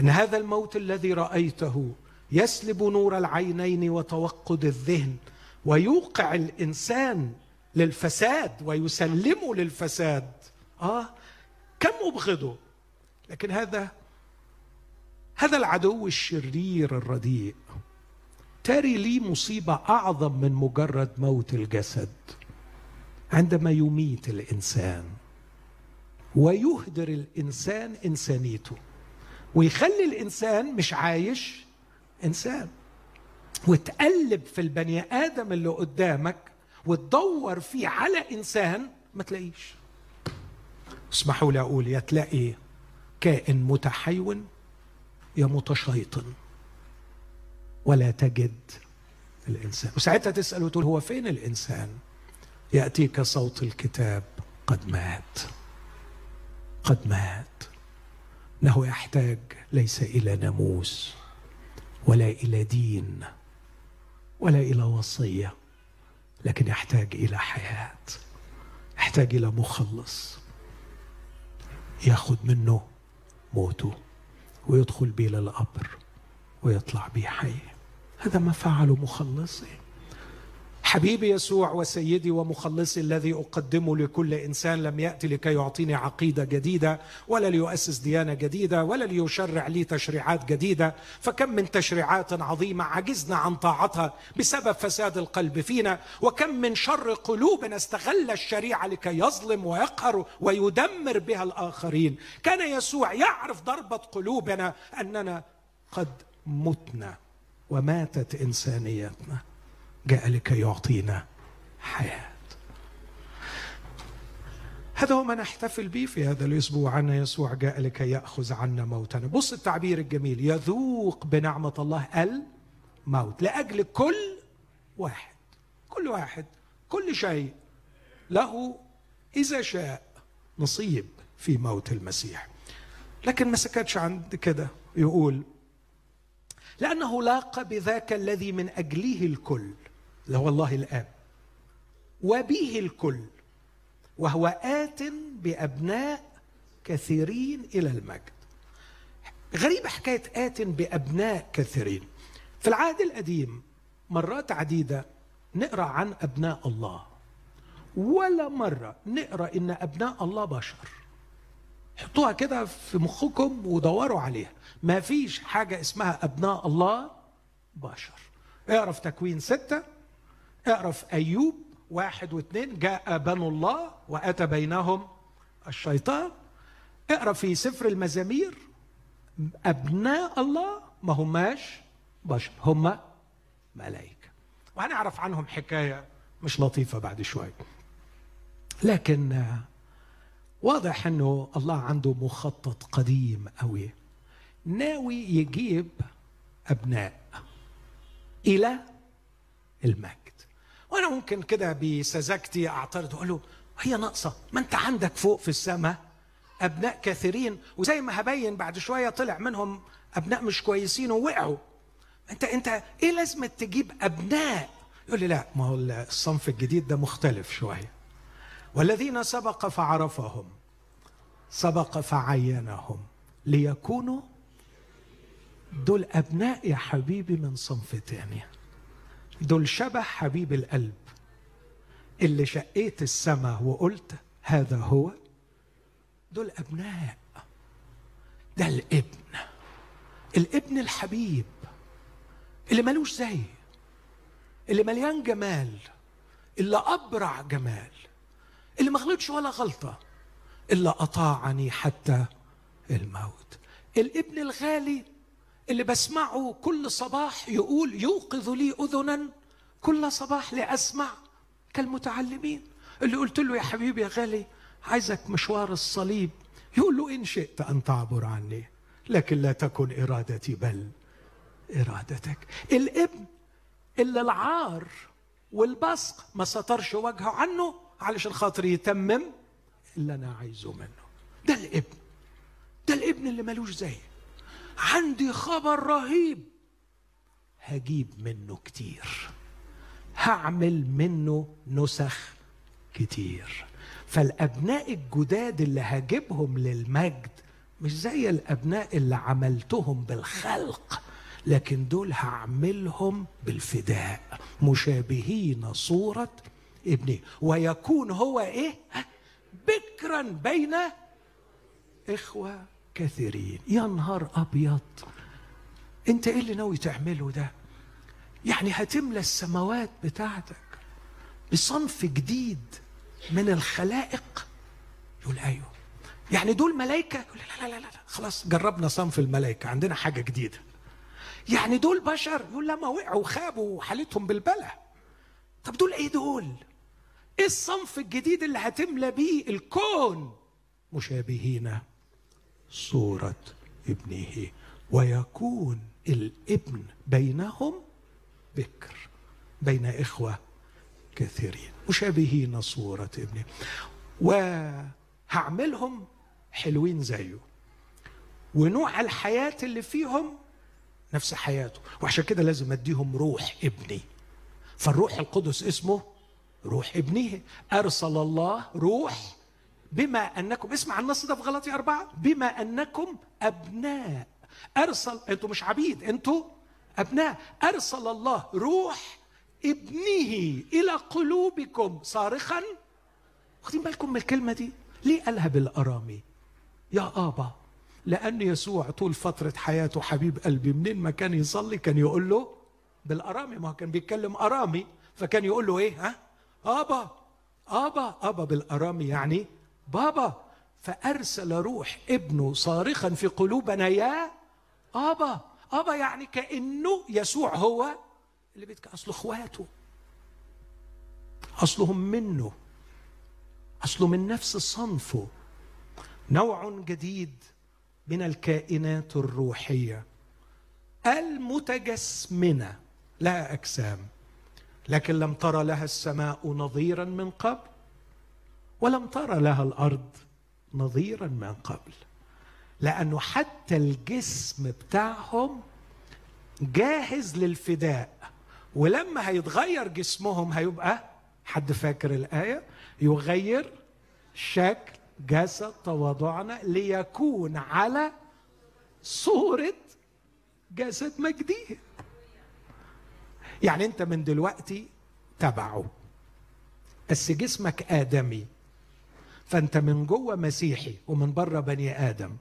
أن هذا الموت الذي رأيته يسلب نور العينين وتوقد الذهن ويوقع الإنسان للفساد ويسلمه للفساد. آه كم أبغضه؟ لكن هذا هذا العدو الشرير الرديء. تاري لي مصيبة أعظم من مجرد موت الجسد. عندما يميت الإنسان ويهدر الإنسان إنسانيته ويخلي الإنسان مش عايش إنسان. وتقلب في البني آدم اللي قدامك وتدور فيه على إنسان ما تلاقيش. اسمحوا لي أقول يا تلاقي كائن متحيون يا متشيطن ولا تجد الإنسان. وساعتها تسأل وتقول هو فين الإنسان؟ يأتيك صوت الكتاب قد مات قد مات. انه يحتاج ليس إلى ناموس ولا إلى دين ولا إلى وصية لكن يحتاج إلى حياة يحتاج إلى مخلص. ياخذ منه موته ويدخل به للقبر ويطلع به حي. هذا ما فعله مخلصي. حبيبي يسوع وسيدي ومخلصي الذي أقدمه لكل إنسان لم يأتي لكي يعطيني عقيدة جديدة ولا ليؤسس ديانة جديدة ولا ليشرع لي تشريعات جديدة. فكم من تشريعات عظيمة عجزنا عن طاعتها بسبب فساد القلب فينا وكم من شر قلوبنا استغل الشريعة لكي يظلم ويقهر ويدمر بها الآخرين. كان يسوع يعرف ضربة قلوبنا أننا قد متنا وماتت إنسانيتنا. جاء لكي يعطينا حياة. هذا هو ما نحتفل به في هذا الأسبوع. ان يسوع جاء لكي يأخذ عنا موتنا. بص التعبير الجميل. يذوق بنعمة الله الموت لأجل كل واحد. كل واحد. كل شيء. له إذا شاء نصيب في موت المسيح. لكن ما سكتش عند كده. يقول لأنه لاقى بذاك الذي من أجله الكل. اللي هو الله الآب. وبه الكل. وهو آت بأبناء كثيرين إلى المجد. غريبة حكاية آت بأبناء كثيرين. في العهد القديم مرات عديدة نقرأ عن أبناء الله. ولا مرة نقرأ إن أبناء الله بشر. حطوها كده في مخكم ودوروا عليها. ما فيش حاجة اسمها أبناء الله بشر. اعرف تكوين ستة. اعرف أيوب واحد واثنين جاء بنو الله وأتى بينهم الشيطان. اقرا في سفر المزامير أبناء الله ما هماش بشر هم ملائكة. وهنعرف عنهم حكاية مش لطيفة بعد شوي. لكن واضح إنه الله عنده مخطط قديم قوي ناوي يجيب أبناء إلى المجد وأنا ممكن كده بسذاجتي أعترض وأقول له هي ناقصة ما أنت عندك فوق في السماء أبناء كثيرين وزي ما هبين بعد شوية طلع منهم أبناء مش كويسين ووقعوا. أنت أنت إيه لازمة تجيب أبناء؟ يقول لي لا ما هو الصنف الجديد ده مختلف شوية. والذين سبق فعرفهم سبق فعينهم ليكونوا دول أبناء يا حبيبي من صنف تاني. دول شبه حبيب القلب اللي شقيت السماء وقلت هذا هو. دول أبناء. ده الابن. الابن الحبيب اللي ملوش زي. اللي مليان جمال. اللي أبرع جمال. اللي ما غلطش ولا غلطة. الا أطاعني حتى الموت. الابن الغالي اللي بسمعه كل صباح يقول يوقظ لي أذنا كل صباح لأسمع كالمتعلمين. اللي قلت له يا حبيبي يا غالي عايزك مشوار الصليب. يقول له إن شئت أن تعبر عني لكن لا تكن إرادتي بل إرادتك. الإبن اللي العار والبصق ما سترش وجهه عنه علشان خاطر يتمم اللي أنا عايزه منه. ده الإبن. ده الإبن اللي ملوش زي. عندي خبر رهيب. هجيب منه كتير. هعمل منه نسخ كتير. فالأبناء الجداد اللي هجيبهم للمجد مش زي الأبناء اللي عملتهم بالخلق لكن دول هعملهم بالفداء. مشابهين صورة ابنه ويكون هو إيه؟ بكرا بين إخوة كثيرين. يا نهار أبيض. أنت إيه اللي ناوي تعمله ده؟ يعني هتملى السماوات بتاعتك بصنف جديد من الخلائق؟ يقول أيوه. يعني دول ملائكه يقول لا لا لا لا خلاص جربنا صنف الملائكه عندنا حاجة جديدة. يعني دول بشر؟ يقول لما وقعوا وخابوا وحالتهم بالبلة طب دول إيه دول؟ إيه الصنف الجديد اللي هتملى بيه الكون؟ مشابهين. صورة ابنه. ويكون الابن بينهم بكر بين إخوة كثيرين مشابهين صورة ابنه. وهعملهم حلوين زيه. ونوع الحياة اللي فيهم نفس حياته. وعشان كده لازم أديهم روح ابني. فالروح القدس اسمه روح ابنه. أرسل الله روح بما أنكم اسمع النص ده في غلطي أربعة بما أنكم أبناء. أرسل أنتوا مش عبيد أنتوا أبناء. أرسل الله روح ابنه إلى قلوبكم صارخا. واخدين بالكم من الكلمة دي؟ ليه قالها بالأرامي؟ يا آبا لأن يسوع طول فترة حياته حبيب قلبي منين ما كان يصلي كان يقول له بالأرامي. ما هو كان بيتكلم أرامي فكان يقول له إيه؟ ها؟ أبا أبا أبا بالأرامي يعني بابا فأرسل روح ابنه صارخا في قلوبنا يا أبا. أبا يعني كأنه يسوع هو اللي بيتك أصل إخواته أصلهم منه أصله من نفس صنفه. نوع جديد من الكائنات الروحية. المتجسمنة لها اجسام لكن لم ترى لها السماء نظيرا من قبل. ولم ترى لها الأرض نظيرا من قبل. لأنه حتى الجسم بتاعهم جاهز للفداء ولما هيتغير جسمهم هيبقى حد فاكر الآية؟ يغير شكل جسد تواضعنا ليكون على صورة جسد مجديه يعني أنت من دلوقتي تبعه. بس جسمك آدمي. فأنت من جوه مسيحي ومن بره بني آدم.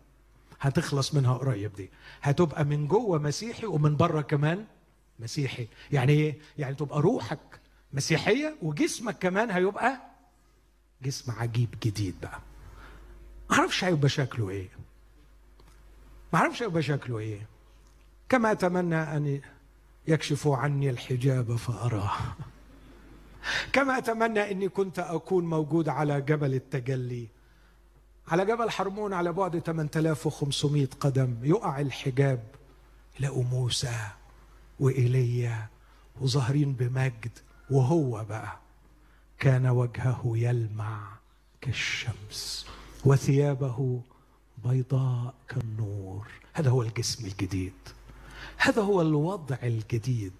هتخلص منها قريب دي. هتبقى من جوه مسيحي ومن بره كمان مسيحي. يعني إيه؟ يعني تبقى روحك مسيحية وجسمك كمان هيبقى جسم عجيب جديد بقى. ما أعرفش هيبقى شكله إيه. ما أعرفش هيبقى شكله إيه. كما أتمنى أن يكشفوا عني الحجاب فأراه. كما أتمنى أني كنت أكون موجود على جبل التجلي. على جبل حرمون على بعد 8500 قدم. يقع الحجاب. يلاقوا موسى وإيليا وظاهرين بمجد. وهو بقى كان وجهه يلمع كالشمس وثيابه بيضاء كالنور. هذا هو الجسم الجديد. هذا هو الوضع الجديد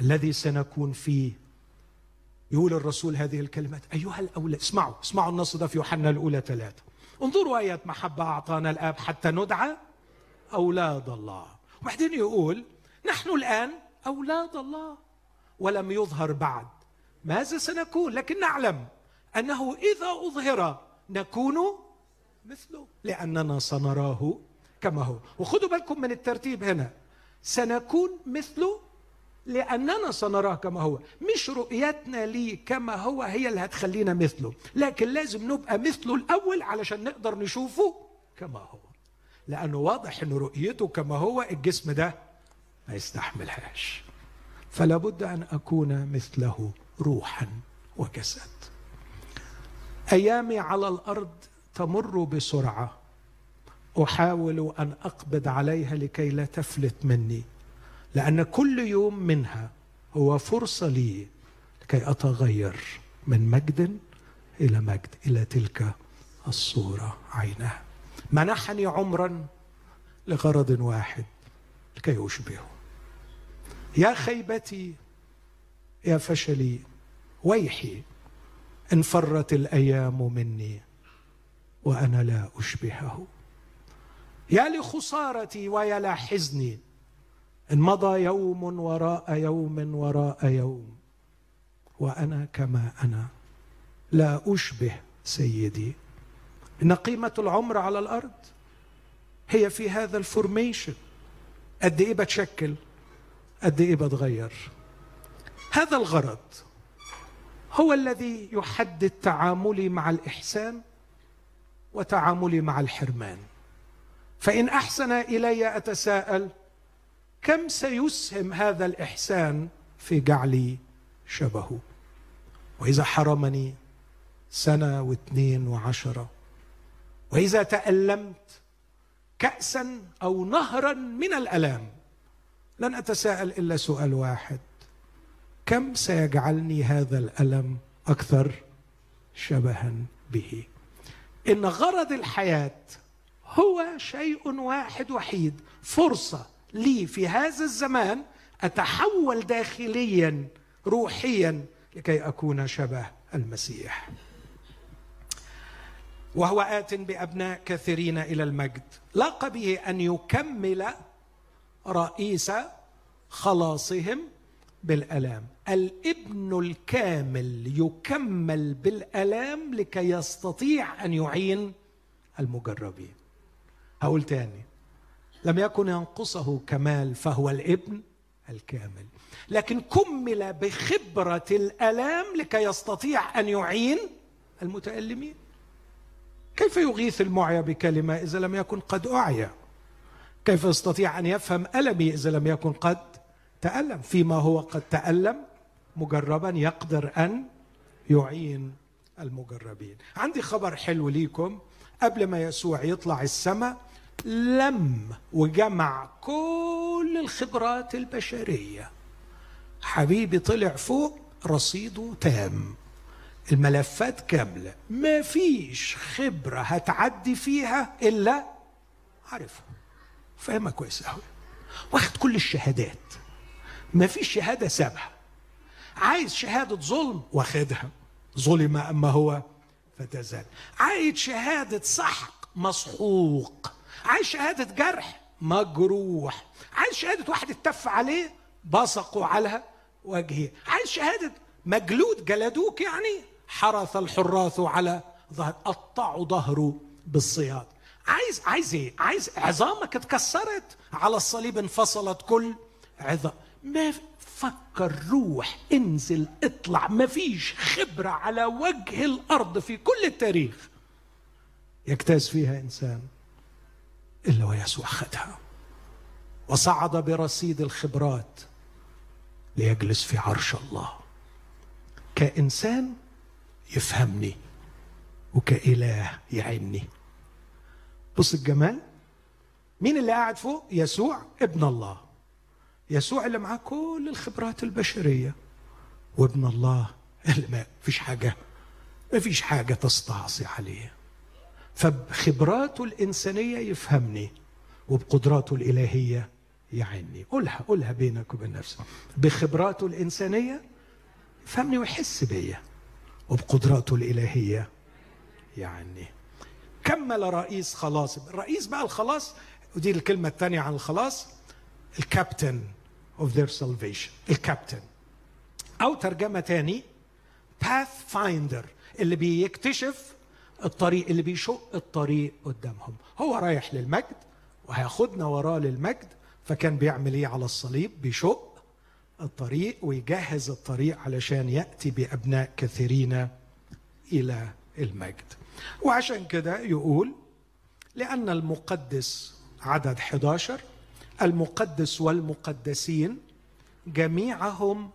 الذي سنكون فيه يقول الرسول هذه الكلمات. أيها الأولاد اسمعوا اسمعوا النص ده في يوحنا الأولى ثلاثة. انظروا آية محبة أعطانا الآب حتى ندعى أولاد الله. وبعدين يقول نحن الآن أولاد الله. ولم يظهر بعد. ماذا سنكون؟ لكن نعلم أنه إذا أظهر نكون مثله لأننا سنراه كما هو. وخذوا بالكم من الترتيب هنا. سنكون مثله لأننا سنراه كما هو. مش رؤيتنا ليه كما هو هي اللي هتخلينا مثله. لكن لازم نبقى مثله الأول علشان نقدر نشوفه كما هو. لأنه واضح أن رؤيته كما هو الجسم ده ما يستحملهاش. فلا بد أن أكون مثله روحا وجسد. أيامي على الأرض تمر بسرعة. أحاول أن أقبض عليها لكي لا تفلت مني. لأن كل يوم منها هو فرصة لي لكي أتغير من مجد إلى مجد إلى تلك الصورة عينها منحني عمرا لغرض واحد لكي أشبهه. يا خيبتي يا فشلي ويحي إن فرت الأيام مني وأنا لا أشبهه. يا لخسارتي ويا لا حزني إن مضى يوم وراء يوم وراء يوم وأنا كما أنا. لا أشبه سيدي. إن قيمة العمر على الأرض هي في هذا الفورميشن قد إيه بتشكل؟ قد إيه بتغير؟ هذا الغرض هو الذي يحدد تعاملي مع الإحسان وتعاملي مع الحرمان. فإن أحسن إلي أتساءل كم سيسهم هذا الإحسان في جعلي شبهه؟ وإذا حرمني سنة واثنين وعشرة وإذا تألمت كأسا أو نهرا من الألام لن أتساءل إلا سؤال واحد كم سيجعلني هذا الألم أكثر شبها به؟ إن غرض الحياة هو شيء واحد وحيد فرصة لي في هذا الزمان أتحول داخليا روحيا لكي أكون شبه المسيح. وهو آت بأبناء كثيرين إلى المجد. لاق به أن يكمل رئيس خلاصهم بالألام. الإبن الكامل يكمل بالألام لكي يستطيع أن يعين المجربين. هقول تاني. لم يكن ينقصه كمال فهو الابن الكامل. لكن كمل بخبرة الألام لكي يستطيع أن يعين المتألمين. كيف يغيث المعيا بكلمة إذا لم يكن قد أعيا؟ كيف يستطيع أن يفهم ألمي إذا لم يكن قد تألم؟ فيما هو قد تألم مجربا يقدر أن يعين المجربين. عندي خبر حلو ليكم. قبل ما يسوع يطلع السماء لم وجمع كل الخبرات البشرية. حبيبي طلع فوق رصيده تام. الملفات كاملة. ما فيش خبرة هتعدي فيها إلا عارفها. فاهمها كويس قوي واخد كل الشهادات. ما فيش شهادة سابها. عايز شهادة ظلم واخدها. ظلم أما هو فتزال. عايز شهادة سحق مسحوق. عايز شهادة جرح. مجروح. عايز شهادة واحد اتف عليه بصقوا على وجهه. عايز شهادة مجلود جلدوك يعني؟ حرث الحراث على ظهر قطعوا ظهره بالصياد. عايز عايز إيه؟ عايز عظامك اتكسرت على الصليب انفصلت كل عظام ما فكر روح انزل اطلع. ما فيش خبرة على وجه الأرض في كل التاريخ. يجتاز فيها إنسان. إلا ويسوع خدها وصعد برصيد الخبرات ليجلس في عرش الله. كإنسان يفهمني وكإله يعني بص الجمال. مين اللي قاعد فوق؟ يسوع ابن الله. يسوع اللي معاه كل الخبرات البشرية. وابن الله اللي ما فيش حاجة ما فيش حاجة تستعصي عليه. فبخبراته الإنسانية يفهمني وبقدراته الإلهية يعني قولها قولها بينك وبين نفسك. بخبراته الإنسانية يفهمني ويحس بيا وبقدراته الإلهية يعني كمل رئيس خلاص. الرئيس بقى الخلاص ودي الكلمة الثانية عن الخلاص. الكابتن of their salvation. الكابتن. أو ترجمة تاني path finder اللي بيكتشف الطريق اللي بيشق الطريق قدامهم. هو رايح للمجد وهياخدنا وراه للمجد فكان بيعمل إيه على الصليب؟ بيشق الطريق ويجهز الطريق علشان يأتي بأبناء كثيرين إلى المجد. وعشان كده يقول لأن المقدس عدد 11 المقدس والمقدسين جميعهم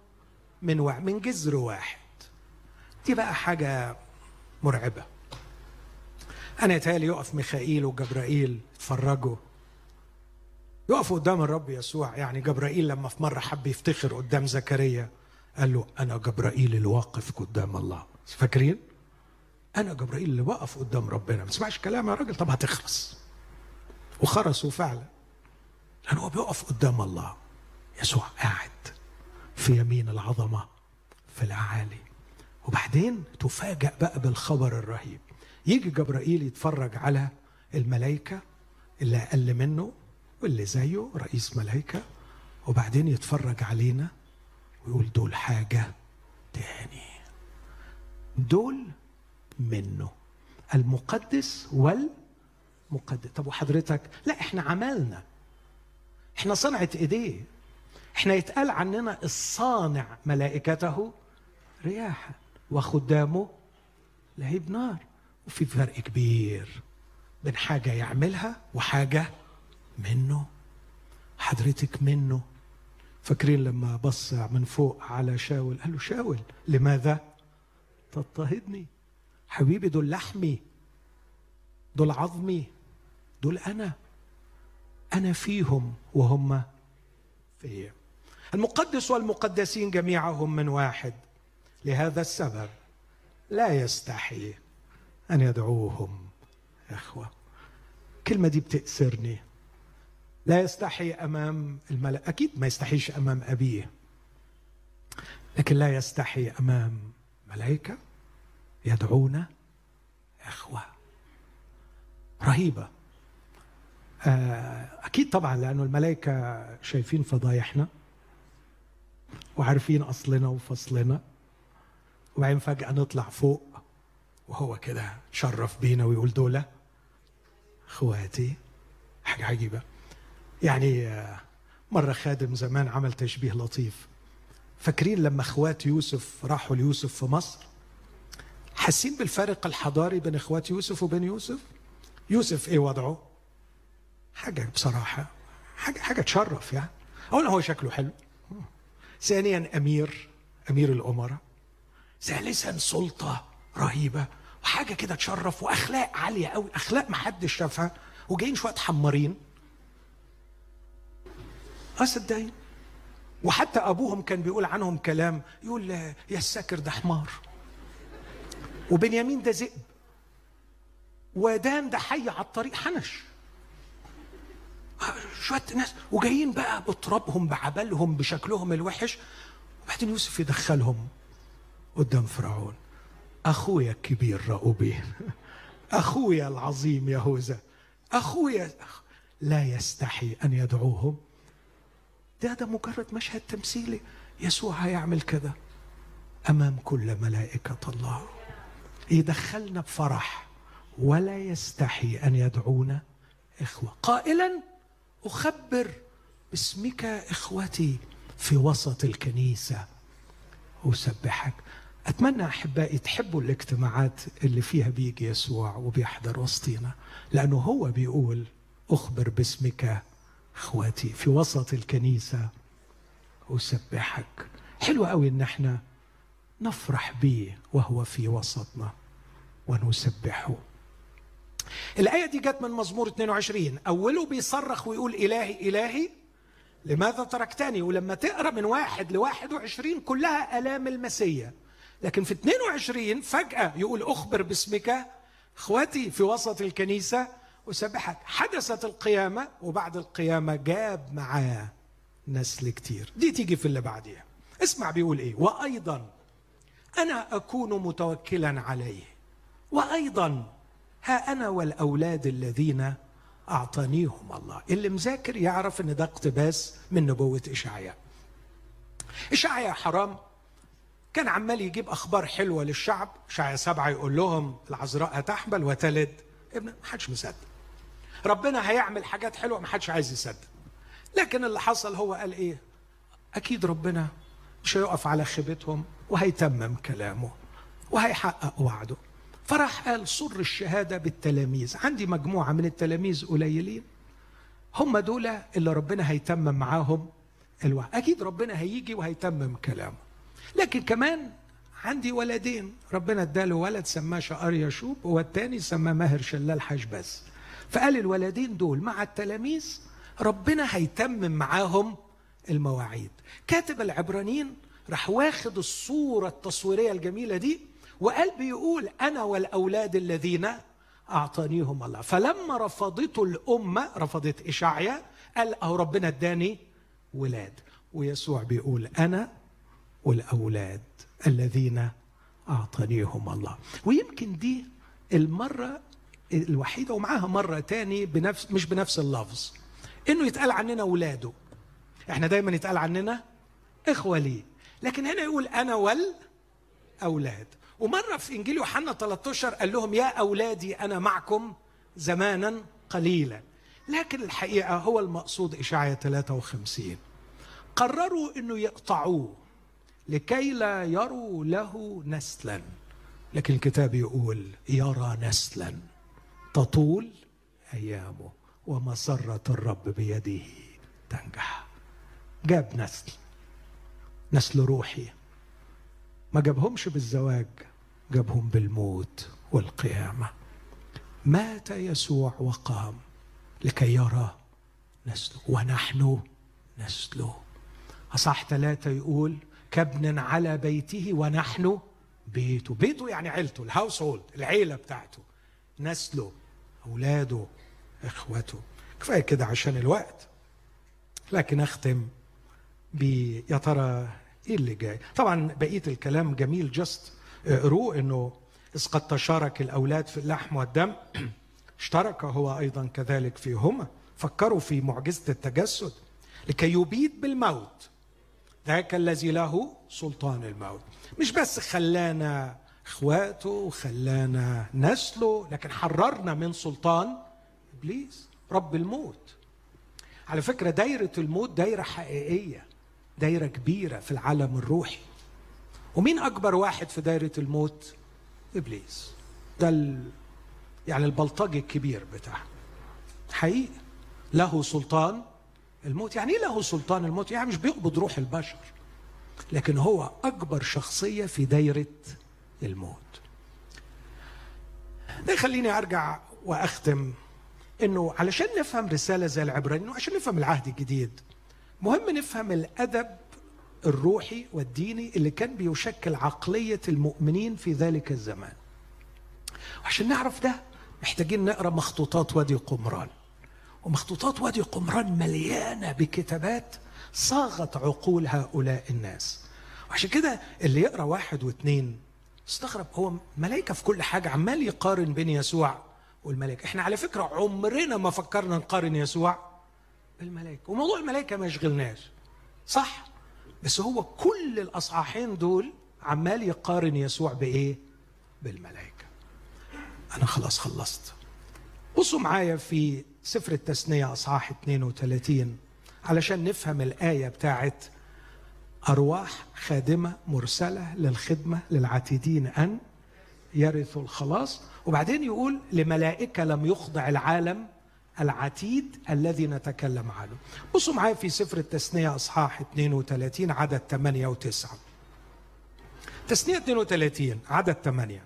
من. من جذر واحد. دي بقى حاجة مرعبة. أنا يتهيألي يقف ميخائيل وجبرائيل يتفرجوا. يقف قدام الرب يسوع يعني جبرائيل لما في مرة حب يفتخر قدام زكريا قال له أنا جبرائيل اللي واقف قدام الله. فاكرين؟ أنا جبرائيل اللي واقف قدام ربنا. ما تسمعش كلام يا راجل؟ طب هتخلص. وخرسوا فعلا. لأنه هو بيقف قدام الله. يسوع قاعد في يمين العظمة في الأعالي وبعدين تفاجأ بقى بالخبر الرهيب. يجي جبرائيل يتفرج على الملائكة اللي أقل منه واللي زيه رئيس ملائكة وبعدين يتفرج علينا ويقول دول حاجة تاني. دول منه. المقدس والمقدس. طب وحضرتك؟ لا إحنا عملنا. إحنا صنعت إيديه. إحنا يتقال عننا الصانع ملائكته رياحا وخدامه لهيب نار. وفي فرق كبير بين حاجة يعملها وحاجة منه. حضرتك منه. فاكرين لما بص من فوق على شاول؟ قال له شاول لماذا؟ تضطهدني. حبيبي دول لحمي. دول عظمي. دول أنا. أنا فيهم وهم فيا. المقدس والمقدسين جميعهم من واحد. لهذا السبب لا يستحي أن يدعوهم إخوة. الكلمة دي بتأسرني لا يستحي أمام الملأ أكيد ما يستحيش أمام أبيه. لكن لا يستحي أمام ملائكة يدعون إخوة. رهيبة. آه، أكيد طبعا لأنه الملائكة شايفين فضايحنا وعارفين أصلنا وفصلنا. وبعدين فجأة نطلع فوق. وهو كده تشرف بينا ويقول دول أخواتي حاجة عجيبة. يعني آه، مرة خادم زمان عمل تشبيه لطيف. فاكرين لما أخوات يوسف راحوا ليوسف في مصر؟ حاسين بالفارق الحضاري بين أخوات يوسف وبين يوسف؟ يوسف إيه وضعه؟ حاجة بصراحة حاجة حاجة تشرف يعني. أولا هو شكله حلو. ثانيا أمير أمير الأمراء. ثالثا سلطة رهيبة. وحاجة كده تشرف وأخلاق عالية قوي. أخلاق محدش شافها. وجايين شوية حمارين. آه وحتى أبوهم كان بيقول عنهم كلام. يقول يا الساكر ده حمار. وبنيامين ده ذئب. ودان ده حي على الطريق حنش. شوية ناس. وجايين بقى بترابهم بعبلهم بشكلهم الوحش. وبعدين يوسف يدخلهم قدام فرعون. أخويا الكبير رأوبين أخويا العظيم يهوذا. أخويا لا يستحي أن يدعوهم. ده ده مجرد مشهد تمثيلي. يسوع هيعمل كده أمام كل ملائكة الله. يدخلنا بفرح ولا يستحي أن يدعونا إخوة. قائلا أخبر باسمك إخوتي في وسط الكنيسة. أسبحك. أتمنى أحبائي تحبوا الاجتماعات اللي فيها بيجي يسوع وبيحضر وسطينا لأنه هو بيقول أخبر باسمك أخواتي في وسط الكنيسة أسبحك. حلو قوي إن إحنا نفرح به وهو في وسطنا ونسبحه. الآية دي جت من مزمور 22 أوله بيصرخ ويقول إلهي إلهي. لماذا تركتني؟ ولما تقرأ من واحد لواحد وعشرين كلها ألام المسيا لكن في 22 فجأة يقول أخبر باسمك أخواتي في وسط الكنيسة وسبحك حدثت القيامة وبعد القيامة جاب معاه نسل كتير. دي تيجي في اللي بعديها. اسمع بيقول إيه. وأيضا أنا أكون متوكلا عليه. وأيضا ها أنا والأولاد الذين أعطانيهم الله. اللي مذاكر يعرف أن ده اقتباس من نبوة إشعياء. إشعياء حرام. كان عمال يجيب أخبار حلوة للشعب. إشعياء سبعة يقول لهم العذراء هتحبل وتلد. ابن ما حدش مصدق. ربنا هيعمل حاجات حلوة ما حدش عايز يصدق. لكن اللي حصل هو قال إيه؟ أكيد ربنا مش هيقف على خيبتهم وهيتمم كلامه وهيحقق وعده. فراح قال سر الشهادة بالتلاميذ. عندي مجموعة من التلاميذ قليلين. هم دول اللي ربنا هيتمم معاهم الوعد. أكيد ربنا هيجي وهيتمم كلامه. لكن كمان عندي ولدين. ربنا اداله ولد سماه شقار يشوب والتاني سماه ماهر شلال حشبس فقال الولدين دول مع التلاميذ ربنا هيتمم معاهم المواعيد. كاتب العبرانيين راح واخد الصورة التصويرية الجميلة دي وقال بيقول أنا والأولاد الذين أعطانيهم الله. فلما رفضته الأمة رفضت إشعيا قال أهو ربنا اداني ولاد. ويسوع بيقول أنا والأولاد الذين أعطانيهم الله. ويمكن دي المرة الوحيدة ومعاها مرة تاني بنفس مش بنفس اللفظ. إنه يتقال عننا ولاده. إحنا دايما يتقال عننا إخوة ليه لكن هنا يقول أنا والأولاد. ومرة في إنجيل يوحنا 13 قال لهم يا أولادي أنا معكم زمانا قليلا. لكن الحقيقة هو المقصود إشعيا 53 قرروا أنه يقطعوه. لكي لا يروا له نسلا. لكن الكتاب يقول يرى نسلا. تطول أيامه ومسرة الرب بيده تنجح. جاب نسل نسل روحي. ما جابهمش بالزواج جابهم بالموت والقيامة. مات يسوع وقام لكي يرى نسله ونحن نسله. أصح ثلاثة يقول كابن على بيته ونحن بيته بيته يعني عيلته الهاوس هولد العيلة بتاعته. نسله أولاده إخوته. كفاية كده عشان الوقت. لكن أختم يا ترى إيه اللي جاي؟ طبعا بقية الكلام جميل جست اقروه إنه إذ قد تشارك الأولاد في اللحم والدم اشترك هو أيضا كذلك فيهما. فكروا في معجزة التجسد لكي يبيد بالموت. ذاك الذي له سلطان الموت. مش بس خلانا إخواته وخلانا نسله لكن حررنا من سلطان إبليس رب الموت. على فكرة دايرة الموت دايرة حقيقية دايرة كبيرة في العالم الروحي. ومين أكبر واحد في دايرة الموت؟ إبليس. ده ال... يعني البلطجي الكبير بتاعه. حقيقي له سلطان الموت يعني إيه له سلطان الموت يعني مش بيقبض روح البشر لكن هو أكبر شخصية في دايرة الموت ده يخليني أرجع وأختم إنه علشان نفهم رسالة زي العبرانيين وعشان نفهم العهد الجديد مهم نفهم الأدب الروحي والديني اللي كان بيشكل عقلية المؤمنين في ذلك الزمان. وعشان نعرف ده محتاجين نقرأ مخطوطات وادي قمران. ومخطوطات وادي قمران مليانة بكتابات صاغت عقول هؤلاء الناس. وعشان كده اللي يقرأ واحد واثنين استغرب هو ملائكه في كل حاجة عمال يقارن بين يسوع والملائكة، إحنا على فكرة عمرنا ما فكرنا نقارن يسوع بالملائكة، وموضوع الملائكة ما يشغلناش. صح؟ بس هو كل الأصحاحين دول عمال يقارن يسوع بإيه؟ بالملائكة. أنا خلاص خلصت. بصوا معايا في سفر التثنية أصحاح 32 علشان نفهم الآية بتاعت أرواح خادمة مرسلة للخدمة للعتيدين أن يرثوا الخلاص. وبعدين يقول لملائكة لم يخضع العالم العتيد الذي نتكلم عنه. بصوا معايا في سفر التثنية أصحاح 32 عدد 8 و9 تسنية 32 عدد 8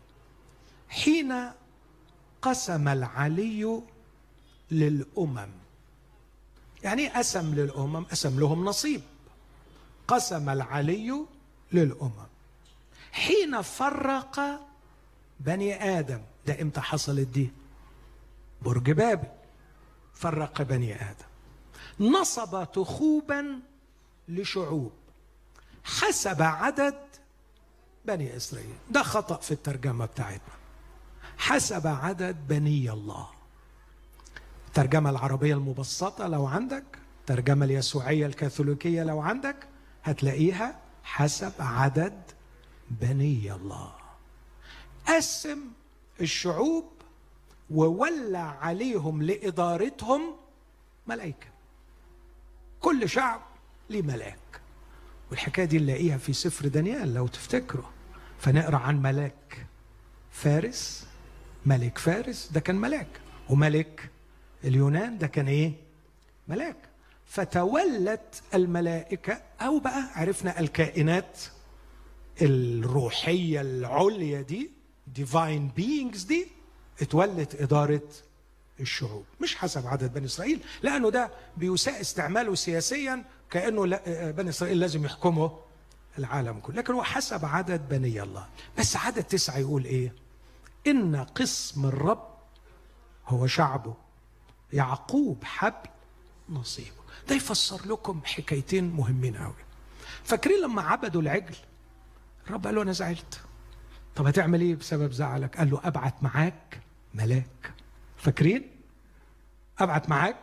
حين قسم العلي للأمم. يعني قسم للأمم قسم لهم نصيب. قسم العلي للأمم. حين فرق بني آدم ده إمتى حصلت دي برج بابل فرق بني آدم. نصب تخوبا لشعوب. حسب عدد بني إسرائيل. ده خطأ في الترجمة بتاعتنا. حسب عدد بني الله. الترجمة العربية المبسطة لو عندك الترجمة اليسوعية الكاثوليكية لو عندك هتلاقيها حسب عدد بني الله. قسم الشعوب وولع عليهم لإدارتهم ملائكة. كل شعب ليه ملاك. والحكاية دي نلاقيها في سفر دانيال لو تفتكروا. فنقرأ عن ملاك فارس ملك فارس ده كان ملاك. وملك اليونان ده كان إيه؟ ملاك. فتولت الملائكة أو بقى عرفنا الكائنات الروحية العليا دي divine beings دي اتولت إدارة الشعوب. مش حسب عدد بني إسرائيل لأنه ده بيساء استعماله سياسيا كأنه بني إسرائيل لازم يحكموا العالم كله. لكن هو حسب عدد بني الله. بس عدد تسعة يقول إيه؟ إن قسم الرب هو شعبه. يعقوب حبل نصيبه. ده يفسر لكم حكايتين مهمين قوي فاكرين لما عبدوا العجل؟ الرب قال له أنا زعلت. طب هتعمل إيه بسبب زعلك؟ قال له أبعت معاك ملاك. فاكرين؟ أبعت معاك.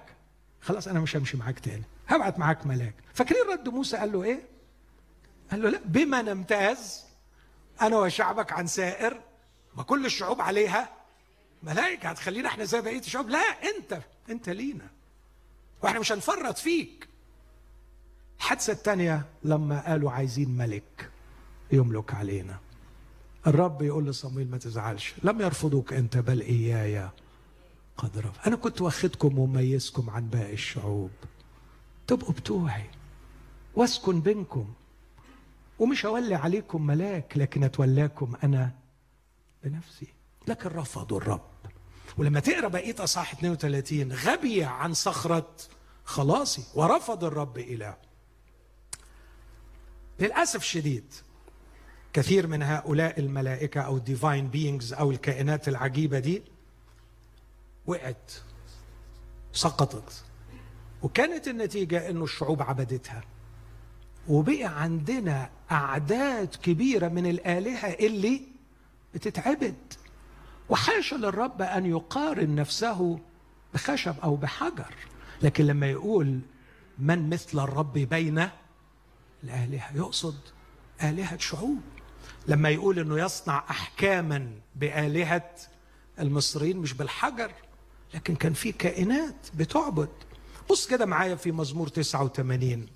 خلاص أنا مش همشي معاك تاني. هبعت معاك ملاك. فاكرين رد موسى قال له إيه؟ قال له لا بما نمتاز أنا وشعبك عن سائر ما كل الشعوب عليها ملائكة هتخلينا إحنا زي بقية الشعوب. لا انت انت لينا. وإحنا مش هنفرط فيك. الحادثة الثانية لما قالوا عايزين ملك يملك علينا. الرب يقول لصمويل ما تزعلش لم يرفضوك انت بل إياي قد رفض. أنا كنت واخدكم ومميزكم عن باقي الشعوب. تبقوا بتوعي واسكن بينكم. ومش اولي عليكم ملاك لكن أتولاكم أنا بنفسي. لكن رفضوا الرب. ولما تقرأ بقية أصحاح 32 غبي عن صخرة خلاصي ورفض الرب إله. للأسف الشديد كثير من هؤلاء الملائكة أو ال divine beings أو الكائنات العجيبة دي وقعت سقطت. وكانت النتيجة إنه الشعوب عبدتها. وبقي عندنا أعداد كبيرة من الآلهة اللي بتتعبد. وحاشا للرب أن يقارن نفسه بخشب أو بحجر. لكن لما يقول من مثل الرب بين الالهه يقصد الهه شعوب لما يقول إنه يصنع أحكاما بآلهة المصريين مش بالحجر لكن كان في كائنات بتعبد. بص كده معايا في مزمور 89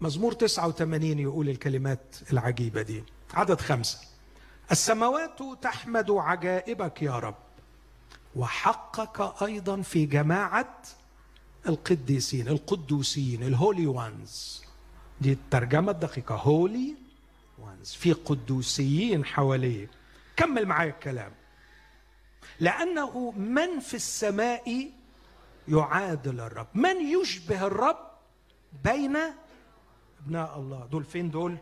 مزمور 89 يقول الكلمات العجيبة دي. عدد خمسة. السماوات تحمد عجائبك يا رب وحقك أيضا في جماعة القديسين القدوسين الهولي وانز دي الترجمة الدقيقة هولي وانز في قدوسيين حواليه كمل معايا الكلام. لأنه من في السماء يعادل الرب من يشبه الرب بين أبناء الله. دول فين دول؟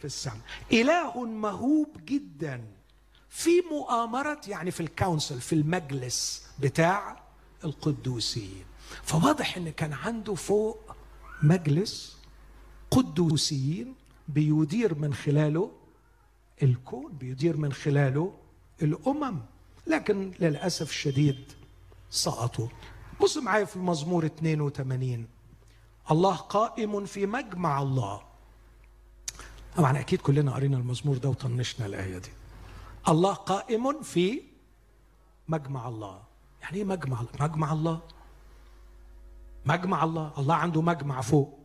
في السماء. إله مهوب جدا. في مؤامرة يعني في الكونسل في المجلس بتاع القدوسيين. فواضح إن كان عنده فوق مجلس قدوسيين بيدير من خلاله الكون بيدير من خلاله الأمم. لكن للأسف الشديد سقطوا. بص معايا في المزمور 82 الله قائم في مجمع الله. طبعا أكيد كلنا قرينا المزمور ده وطنشنا الآية دي. الله قائم في مجمع الله. يعني إيه مجمع الله؟ مجمع الله. مجمع الله. الله عنده مجمع فوق.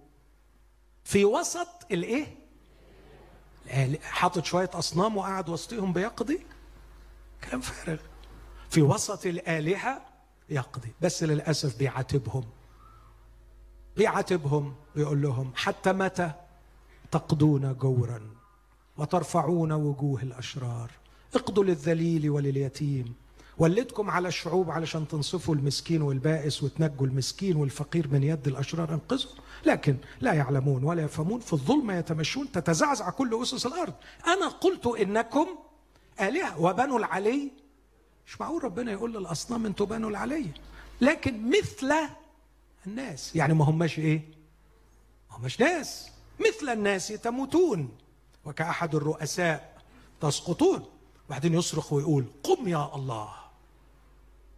في وسط الإيه؟ حاطط شوية أصنام وقاعد وسطهم بيقضي. كلام فارغ. في وسط الآلهة يقضي. بس للأسف بيعاتبهم. بيعاتبهم. بيقول لهم حتى متى؟ تقضون جورا وترفعون وجوه الأشرار. اقضوا للذليل ولليتيم. ولدكم على الشعوب علشان تنصفوا المسكين والبائس وتنجوا المسكين والفقير من يد الأشرار. انقذوا. لكن لا يعلمون ولا يفهمون. في الظلم يتمشون تتزعزع كل أسس الأرض. أنا قلت إنكم آلهة وبنو العلي. مش معقول ربنا يقول للأصنام أنتوا بنو العلي. لكن مثل الناس. يعني ما هماش إيه؟ ما هماش ناس. مثل الناس تموتون وكأحد الرؤساء تسقطون. بعدين يصرخ ويقول قم يا الله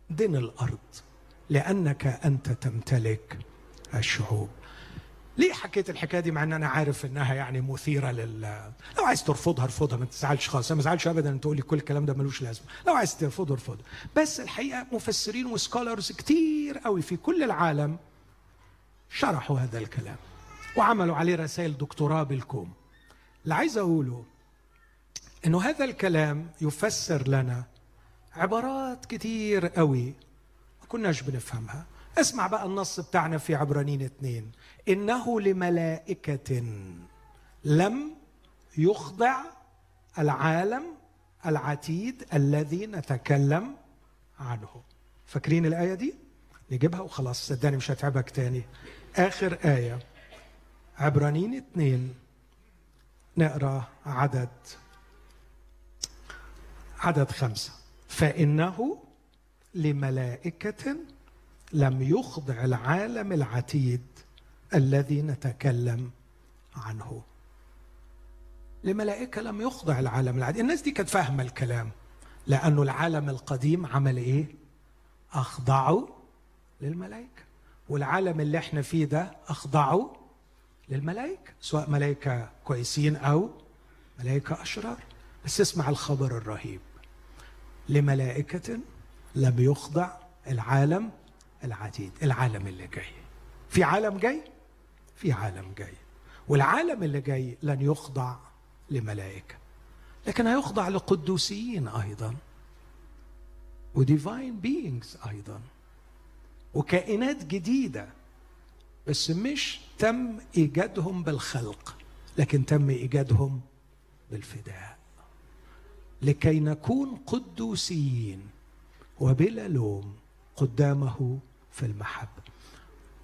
دن الأرض لأنك أنت تمتلك الشعوب. ليه حكيت الحكاية دي مع إن أنا عارف إنها يعني مثيرة لل؟ لو عايز ترفضها ارفضها ما تزعلش خالص. أنا ما تزعلش ابدا إن تقول لي كل الكلام ده ملوش لازمة. لو عايز ترفضه ارفضه. بس الحقيقة مفسرين وسكولرز كتير قوي في كل العالم شرحوا هذا الكلام. وعملوا عليه رسائل دكتوراه بالكوم. اللي عايز أقوله إنه هذا الكلام يفسر لنا عبارات كتير قوي ما كناش بنفهمها. اسمع بقى النص بتاعنا في عبرانين اثنين إنه لملائكة لم يخضع العالم العتيد الذي نتكلم عنه. فاكرين الآية دي؟ نجيبها وخلاص صدقني مش هتعبك تاني. آخر آية. عبرانين اثنين. نقرأ عدد. عدد خمسة. فإنه لملائكة لم يخضع العالم العتيد الذي نتكلم عنه. لملائكة لم يخضع العالم العتيد. الناس دي كانت فاهمة الكلام. لأنه العالم القديم عمل إيه؟ أخضعوا للملائكة. والعالم اللي إحنا فيه ده أخضعوا للملائكة سواء ملائكة كويسين أو ملائكة أشرار. بس اسمع الخبر الرهيب. لملائكة لم يخضع العالم العديد العالم اللي جاي. في عالم جاي؟ في عالم جاي. والعالم اللي جاي لن يخضع لملائكة لكن هيخضع لقدوسيين أيضا وديفاين بينجز أيضا وكائنات جديدة. بس مش تم إيجادهم بالخلق لكن تم إيجادهم بالفداء. لكي نكون قدوسيين وبلا لوم قدامه في المحبة.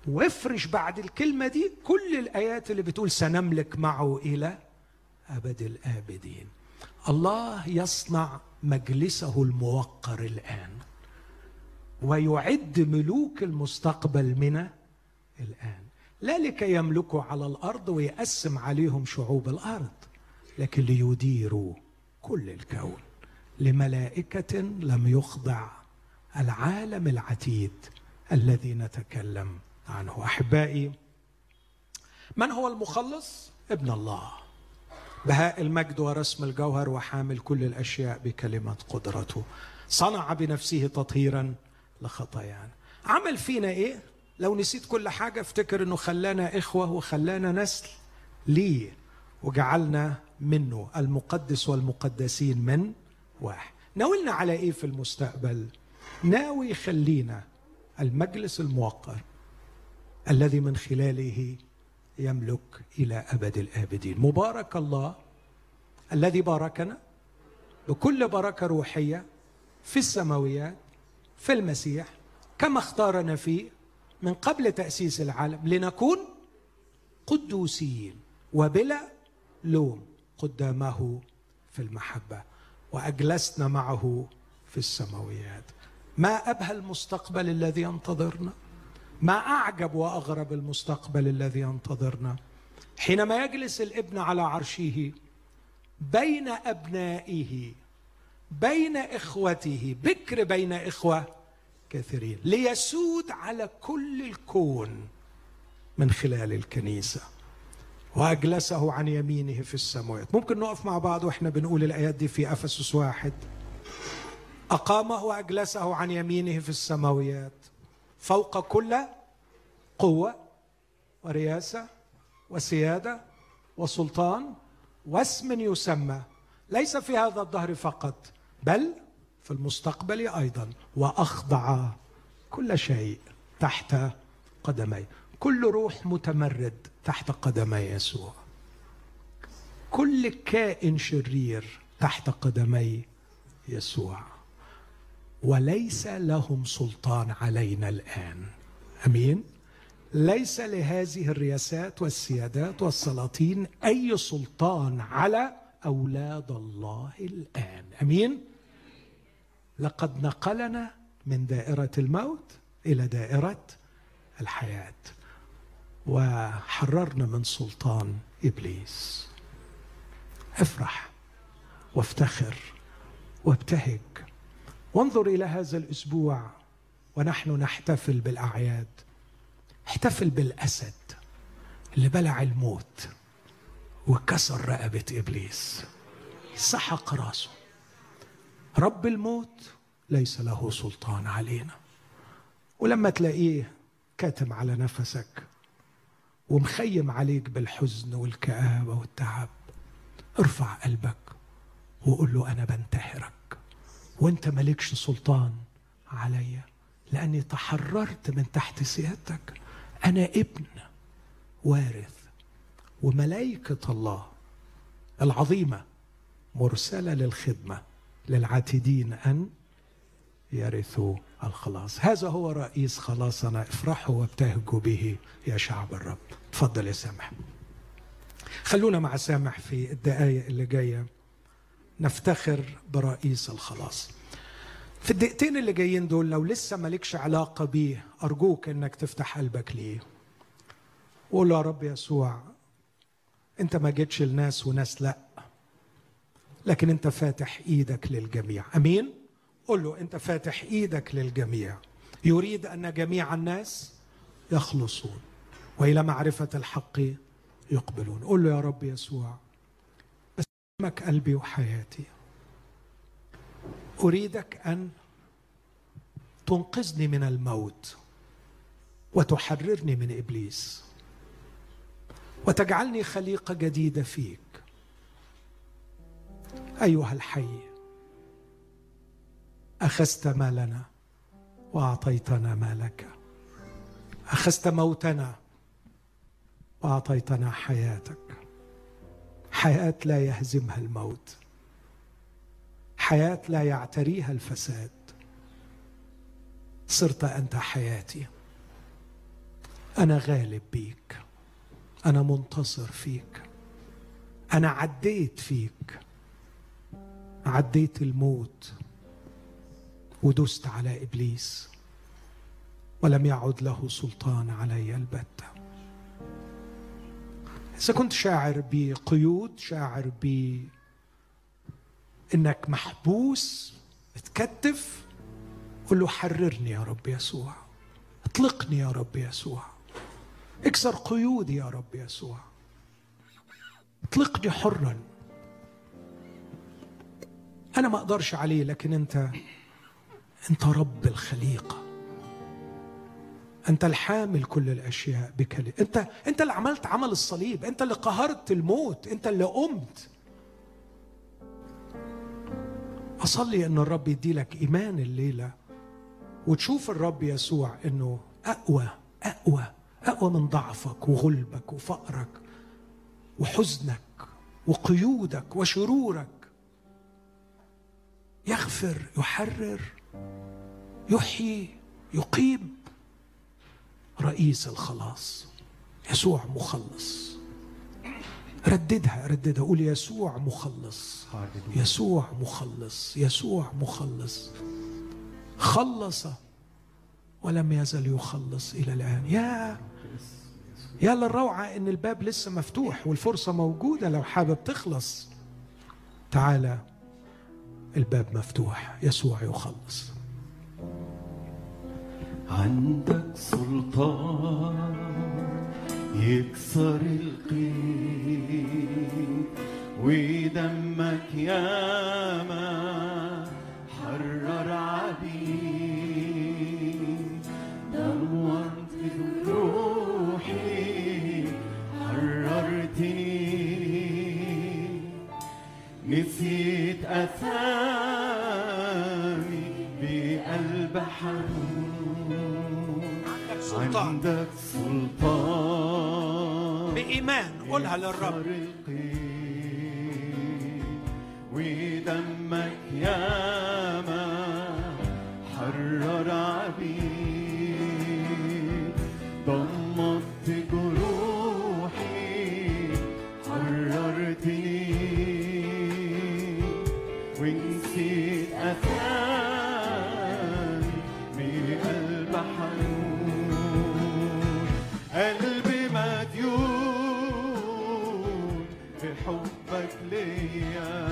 وافرش بعد الكلمة دي كل الآيات اللي بتقول سنملك معه إلى أبد الآبدين. الله يصنع مجلسه الموقر الآن ويعد ملوك المستقبل من الآن. لا لكي يملكوا على الأرض ويقسم عليهم شعوب الأرض لكن ليديروا كل الكون. لملائكة لم يخضع العالم العتيد الذي نتكلم عنه. أحبائي من هو المخلص؟ ابن الله. بهاء المجد ورسم الجوهر وحامل كل الأشياء بكلمة قدرته. صنع بنفسه تطهيرا لخطايانا. عمل فينا إيه؟ لو نسيت كل حاجة افتكر إنه خلانا إخوة وخلانا نسل. ليه؟ وجعلنا منه المقدس والمقدسين من واحد. ناولنا على إيه في المستقبل؟ ناوي يخلينا المجلس الموقر الذي من خلاله يملك إلى أبد الآبدين. مبارك الله الذي باركنا بكل بركة روحية في السماويات في المسيح كما اختارنا فيه من قبل تأسيس العالم لنكون قدوسين وبلا لوم قدامه في المحبة وأجلسنا معه في السماويات. ما أبهى المستقبل الذي ينتظرنا؟ ما أعجب وأغرب المستقبل الذي ينتظرنا؟ حينما يجلس الابن على عرشه بين أبنائه بين إخوته بكر بين إخوة كثيرين. ليسود على كل الكون من خلال الكنيسة. وأجلسه عن يمينه في السماوات. ممكن نقف مع بعض وإحنا بنقول الآيات دي في أفسس واحد. أقامه وأجلسه عن يمينه في السماويات فوق كل قوة ورياسة وسيادة وسلطان واسم يسمى. ليس في هذا الدهر فقط بل في المستقبل أيضا وأخضع كل شيء تحت قدمي. كل روح متمرد تحت قدمي يسوع. كل كائن شرير تحت قدمي يسوع. وليس لهم سلطان علينا الآن. أمين؟ ليس لهذه الرياسات والسيادات والسلاطين أي سلطان على أولاد الله الآن. أمين؟ لقد نقلنا من دائرة الموت إلى دائرة الحياة. وحررنا من سلطان إبليس. افرح وافتخر وابتهج. وانظر إلى هذا الأسبوع. ونحن نحتفل بالأعياد. احتفل بالأسد اللي بلع الموت وكسر رقبة إبليس. سحق راسه. رب الموت ليس له سلطان علينا. ولما تلاقيه كاتم على نفسك ومخيم عليك بالحزن والكآبة والتعب ارفع قلبك وقول له أنا بنتحرك وأنت مالكش سلطان عليا لأني تحررت من تحت سيادتك. أنا ابن وارث وملائكة الله العظيمة مرسلة للخدمة. للعاتدين أن يرثوا الخلاص. هذا هو رئيس خلاصنا. افرحوا وابتهجوا به يا شعب الرب. تفضل يا سامح. خلونا مع سامح في الدقايق اللي جاية. نفتخر برئيس الخلاص. في الدقيقتين اللي جايين دول لو لسه مالكش علاقة بيه أرجوك إنك تفتح قلبك ليه. وقول يا رب يسوع أنت ما جيتش لناس وناس لأ. لكن أنت فاتح إيدك للجميع. أمين؟ قل له أنت فاتح إيدك للجميع. يريد أن جميع الناس يخلصون وإلى معرفة الحق يقبلون. قل له يا رب يسوع بسلمك قلبي وحياتي أريدك أن تنقذني من الموت وتحررني من إبليس وتجعلني خليقة جديدة فيك. أيها الحي أخذت مالنا وأعطيتنا مالك. أخذت موتنا وأعطيتنا حياتك. حياة لا يهزمها الموت. حياة لا يعتريها الفساد. صرت أنت حياتي. أنا غالب بيك. أنا منتصر فيك. أنا عديت فيك. عديت الموت ودست على إبليس ولم يعد له سلطان علي البتة. إذا كنت شاعر بقيود شاعر ب إنك محبوس متكتف قل له حررني يا رب يسوع اطلقني يا رب يسوع اكسر قيودي يا رب يسوع اطلقني حرا. أنا ما أقدرش عليه لكن أنت أنت رب الخليقة. أنت الحامل كل الأشياء بكلمه أنت أنت اللي عملت عمل الصليب أنت اللي قهرت الموت أنت اللي قمت. أصلي أن الرب يدي لك إيمان الليلة وتشوف الرب يسوع إنه أقوى أقوى أقوى من ضعفك وغلبك وفقرك وحزنك وقيودك وشرورك. يغفر يحرر يحيي يقيم. رئيس الخلاص يسوع مخلص. رددها رددها قول يسوع مخلص. يسوع مخلص يسوع مخلص. خلص ولم يزل يخلص إلى الآن. يا يا للروعة إن الباب لسه مفتوح والفرصة موجودة لو حابب تخلص. تعالى الباب مفتوح يسوع يخلص. عندك سلطان يكسر القيد ودمك ياما حرر عبيد. نورت روحي حررتني. نسيت أثامي بقلب حنون سلطان. عندك سلطان. بإيمان. قولها للرب. ودمك ياما حرر عبيد ليا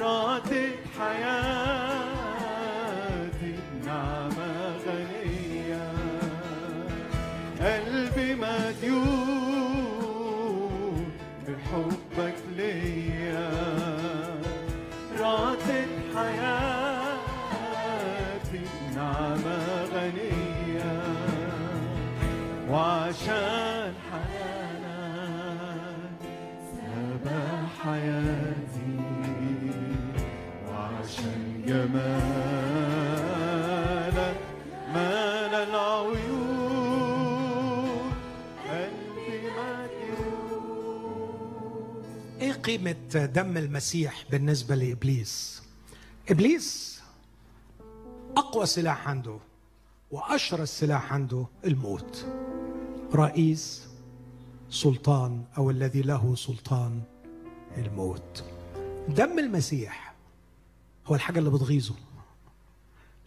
راتك حياتي قيمة دم المسيح بالنسبة لإبليس؟ إبليس أقوى سلاح عنده واشرس سلاح عنده الموت. رئيس سلطان أو الذي له سلطان الموت. دم المسيح هو الحاجة اللي بتغيظه.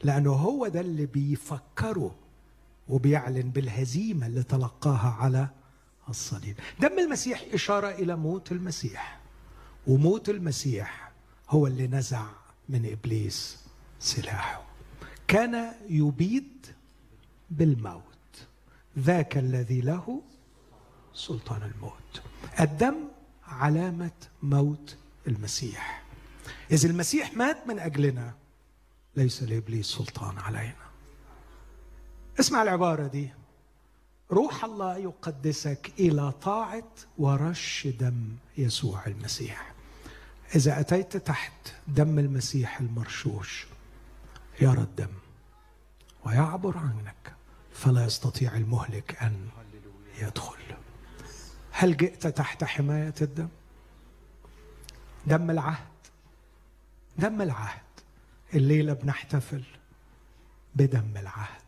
لأنه هو ده اللي بيفكره وبيعلن بالهزيمة اللي تلقاها على الصليب دم المسيح إشارة إلى موت المسيح وموت المسيح هو اللي نزع من إبليس سلاحه. كان يبيد بالموت. ذاك الذي له سلطان الموت. الدم علامة موت المسيح. إذا المسيح مات من أجلنا ليس لإبليس سلطان علينا. اسمع العبارة دي. روح الله يقدسك إلى طاعة ورش دم يسوع المسيح. إذا أتيت تحت دم المسيح المرشوش يرى الدم ويعبر عنك فلا يستطيع المهلك أن يدخل. هل جئت تحت حماية الدم؟ دم العهد دم العهد. الليلة بنحتفل بدم العهد.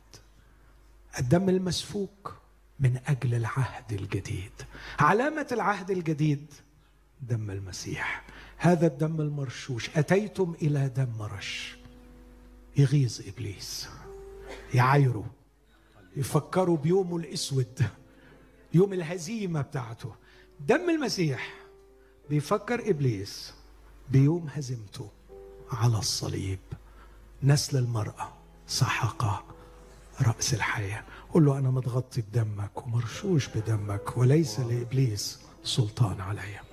الدم المسفوك من أجل العهد الجديد. علامة العهد الجديد دم المسيح. هذا الدم المرشوش أتيتم إلى دم رش. يغيظ إبليس. يعايره يفكروا بيومه الأسود. يوم الهزيمة بتاعته. دم المسيح. بيفكر إبليس بيوم هزيمته على الصليب. نسل المرأة. سحق رأس الحياة. قل له أنا متغطي بدمك ومرشوش بدمك وليس لإبليس سلطان علي.